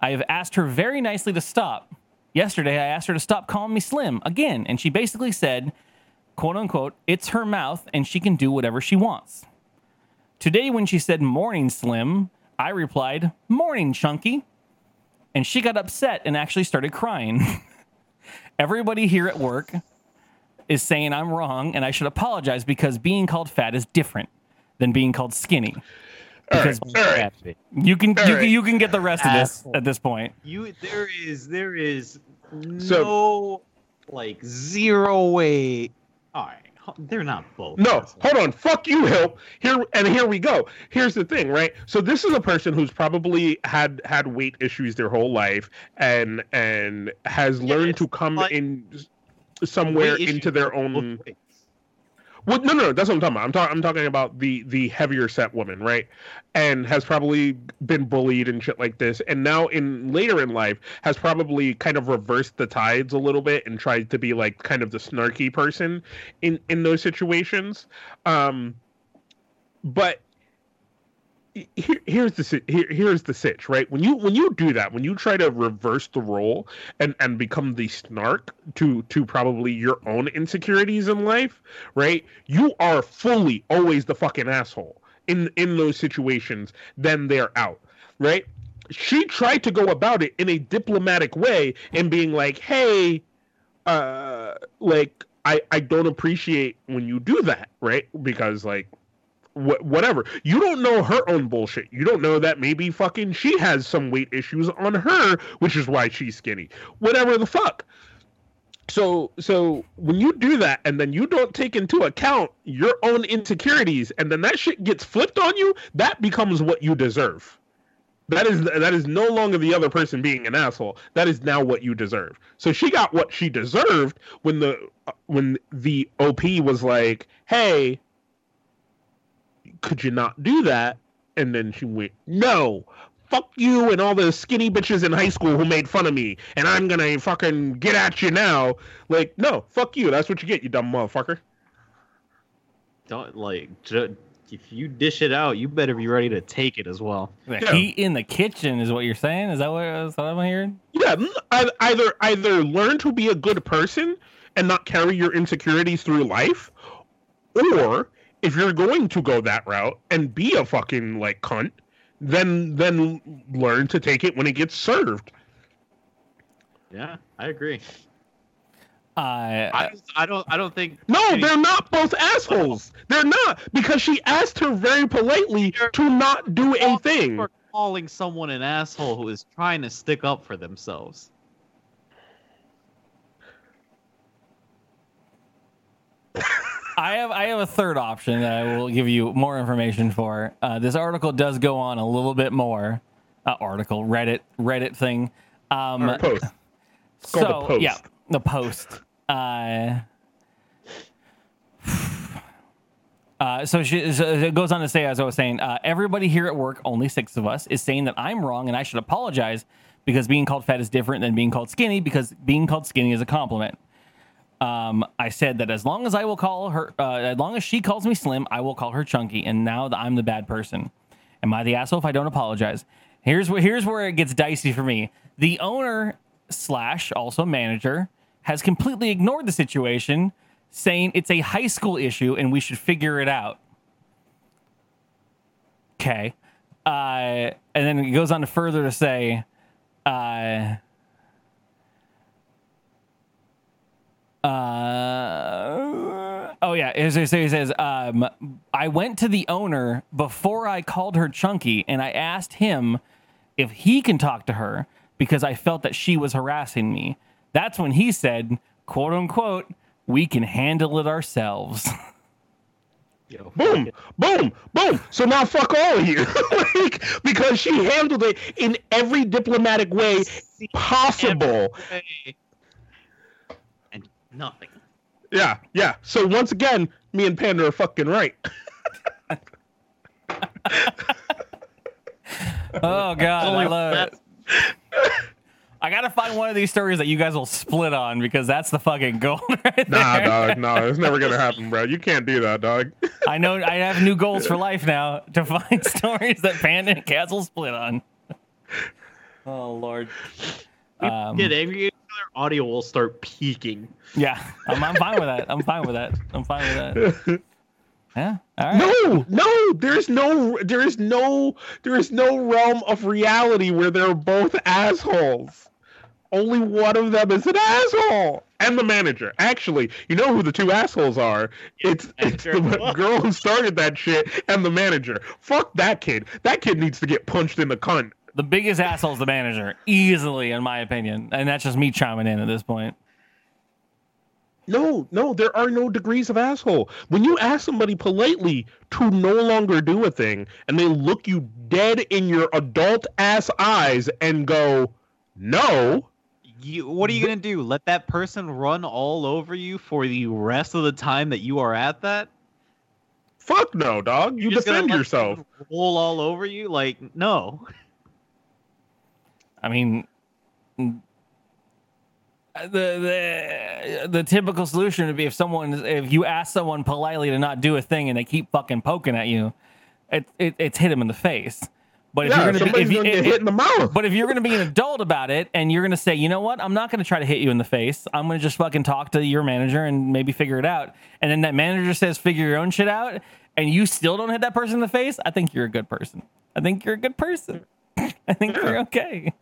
I have asked her very nicely to stop. Yesterday I asked her to stop calling me slim again, and she basically said, quote unquote, it's her mouth and she can do whatever she wants. Today, when she said morning slim, I replied, morning chunky. And she got upset and actually started crying. Everybody here at work is saying I'm wrong and I should apologize because being called fat is different than being called skinny. All right. Because All right. you can you, right. can you can get the rest of this at this point. You there is there is So- no like zero way. All right, they're not both. No, hold on. Fuck you, Hill. Here and here we go. Here's the thing, right? So this is a person who's probably had had weight issues their whole life and and has Yeah, learned to come like- in somewhere into their own. Well, no, no, no, that's what I'm talking about. I'm talking. I'm talking about the the heavier set woman, right? And has probably been bullied and shit like this, and now in later in life has probably kind of reversed the tides a little bit and tried to be like kind of the snarky person in in those situations. Um, but here, here's the here, here's the sitch, right? When you when you do that, when you try to reverse the role and and become the snark to to probably your own insecurities in life, right? You are fully always the fucking asshole in in those situations. Then they're out, right? She tried to go about it in a diplomatic way and being like, "Hey, uh, like I I don't appreciate when you do that, right? Because like." Wh- whatever. You don't know her own bullshit. You don't know that maybe fucking she has some weight issues on her, which is why she's skinny. Whatever the fuck. So so when you do that and then you don't take into account your own insecurities and then that shit gets flipped on you, that becomes what you deserve. That is that is no longer the other person being an asshole. That is now what you deserve. So she got what she deserved when the uh, when the OP was like, "Hey, could you not do that? And then she went, no, fuck you and all the skinny bitches in high school who made fun of me, and I'm gonna fucking get at you now. Like, no, fuck you. That's what you get, you dumb motherfucker. Don't like ju- if you dish it out, you better be ready to take it as well. The Yeah. heat in the kitchen is what you're saying. Is that what, is that what I'm hearing? Yeah, either either learn to be a good person and not carry your insecurities through life, or if you're going to go that route and be a fucking like cunt, then then learn to take it when it gets served. Yeah, I agree. Uh, I, I don't I don't think No, any- they're not both assholes. They're not because she asked her very politely to not do a thing. for calling someone an asshole who is trying to stick up for themselves. I have I have a third option that I will give you more information for. Uh, this article does go on a little bit more. Uh, article Reddit Reddit thing. Um, Post. so the Post. yeah, the post. Uh, uh, so, she, so it goes on to say, as I was saying, uh, everybody here at work, only six of us, is saying that I'm wrong and I should apologize because being called fat is different than being called skinny because being called skinny is a compliment. Um, I said that as long as I will call her, uh, as long as she calls me slim, I will call her chunky. And now I'm the bad person. Am I the asshole if I don't apologize? Here's where here's where it gets dicey for me. The owner slash also manager has completely ignored the situation, saying it's a high school issue and we should figure it out. Okay. Uh, and then it goes on to further to say, uh, uh, oh yeah, it says, it says um, I went to the owner before I called her chunky, and I asked him if he can talk to her because I felt that she was harassing me. That's when he said, "quote unquote," we can handle it ourselves. Boom, boom, boom. So now fuck all of you. like, because she handled it in every diplomatic way possible. And nothing. Yeah, yeah. So once again, me and Panda are fucking right. oh god, I love it. I gotta find one of these stories that you guys will split on because that's the fucking goal right Nah, dog. No, it's never gonna happen, bro. You can't do that, dog. I know I have new goals for life now to find stories that Panda and Kaz will split on. Oh lord. Um, Get angry, at each other, audio will start peaking. yeah, I'm, I'm fine with that. I'm fine with that. I'm fine with that. Yeah. All right. No, no, there's no, there is no, there is no realm of reality where they're both assholes. Only one of them is an asshole, and the manager. Actually, you know who the two assholes are? It's it's the girl who started that shit and the manager. Fuck that kid. That kid needs to get punched in the cunt. The biggest asshole is the manager, easily, in my opinion, and that's just me chiming in at this point. No, no, there are no degrees of asshole. When you ask somebody politely to no longer do a thing and they look you dead in your adult ass eyes and go, no, You, what are you gonna do? Let that person run all over you for the rest of the time that you are at that? fuck no, dog. You You're defend let yourself. Roll all over you? Like no. I mean, the the the typical solution would be if someone if you ask someone politely to not do a thing and they keep fucking poking at you, it, it it's hit them in the face. But if Yeah, you're gonna be, if gonna get if- hit in the mouth. but if you're gonna be an adult about it and you're gonna say, you know what, I'm not gonna try to hit you in the face. I'm gonna just fucking talk to your manager and maybe figure it out. And then that manager says, figure your own shit out, and you still don't hit that person in the face. I think you're a good person. I think you're a good person. I think you're okay.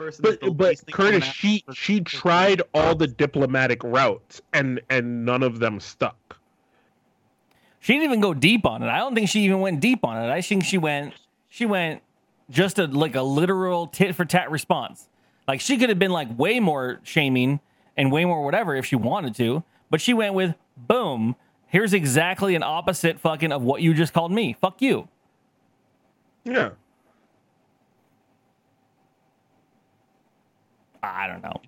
This person is the But but least Curtis, she she person. tried all the diplomatic routes and and none of them stuck. She didn't even go deep on it. I don't think she even went deep on it. I think she went she went just a like a literal tit for tat response. Like she could have been like way more shaming and way more whatever if she wanted to, but she went with boom. Here's exactly an opposite fucking of what you just called me. Fuck you. Yeah. I don't know.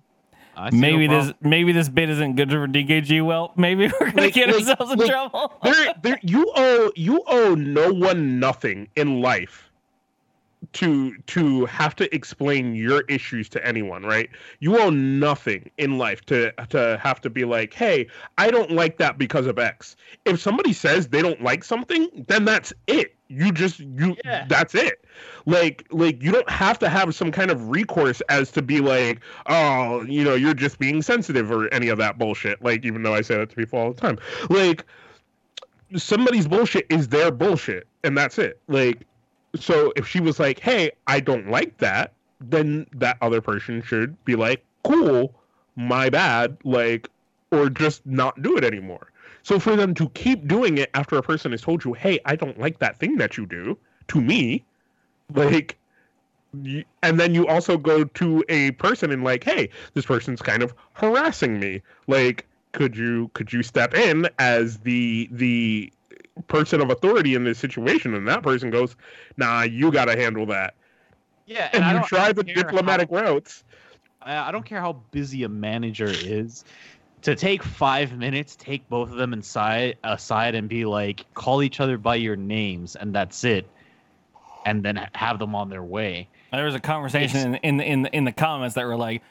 I see no Maybe this maybe this bit isn't good for DKG. Well, maybe we're gonna Like- get like- ourselves in like, trouble. there, there, you owe you owe no one nothing in life to to have to explain your issues to anyone, right? You owe nothing in life to to have to be like, "Hey, I don't like that because of X." If somebody says they don't like something, then that's it. You just you Yeah. that's it. Like like you don't have to have some kind of recourse as to be like, "Oh, you know, you're just being sensitive" or any of that bullshit. Like even though I say that to people all the time. Like somebody's bullshit is their bullshit and that's it like so if she was like hey i don't like that then that other person should be like cool my bad like or just not do it anymore so for them to keep doing it after a person has told you hey i don't like that thing that you do to me like and then you also go to a person and like hey this person's kind of harassing me. Like could you could you step in as the the person of authority in this situation? And that person goes nah you got to handle that. Yeah, and, I you don't try the care how- diplomatic routes. I don't care how busy a manager is. To take five minutes, take both of them inside aside and be like, call each other by your names, and that's it, and then have them on their way. There was a conversation in, in the in the in the comments that were like,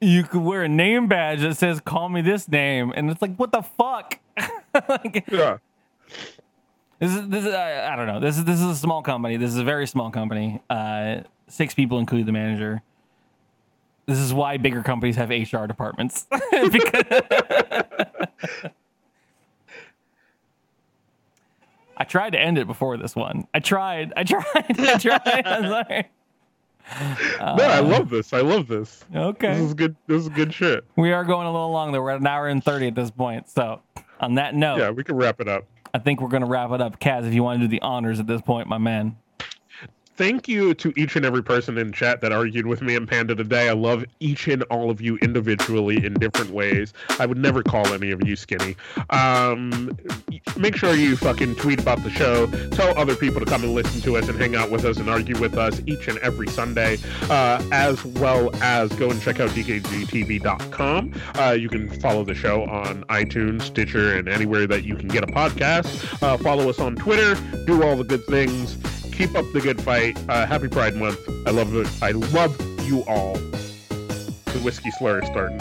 "You could wear a name badge that says call me this name," and it's like, what the fuck? like, Yeah. this is this is I, I don't know. This is this is a small company. This is a very small company. Uh, six people, including the manager. This is why bigger companies have HR departments. Because- I tried to end it before this one. I tried. I tried. I tried. I'm sorry. no, I love this. I love this. Okay. This is good. This is good shit. We are going a little long though. We're at an hour and 30 at this point. So, on that note, Yeah, we can wrap it up. I think we're going to wrap it up. Kaz, if you want to do the honors at this point, my man. Thank you to each and every person in chat that argued with me and Panda today. I love each and all of you individually in different ways. I would never call any of you skinny. Um, make sure you fucking tweet about the show. Tell other people to come and listen to us and hang out with us and argue with us each and every Sunday, uh, as well as go and check out dkgtv.com. Uh, you can follow the show on iTunes, Stitcher, and anywhere that you can get a podcast. Uh, follow us on Twitter. Do all the good things keep up the good fight. Uh, happy Pride Month. I love it. I love you all. The whiskey slur is starting.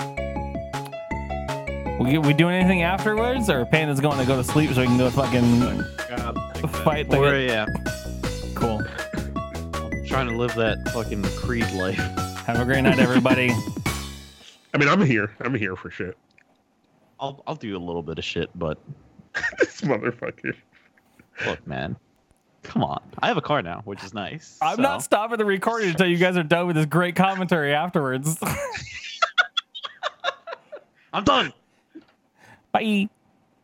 We, we doing anything afterwards, or Panda's going to go to sleep so we can go fucking fight the 4 a.m. Cool. I'm trying to live that fucking Creed life. Have a great night, everybody. I mean, I'm here. I'm here for shit. I'll I'll do a little bit of shit, but this motherfucker. look, man, come on. I have a car now, which is nice. I'm so- not stopping the recording until you guys are done with this great commentary afterwards. I'm done. Bye.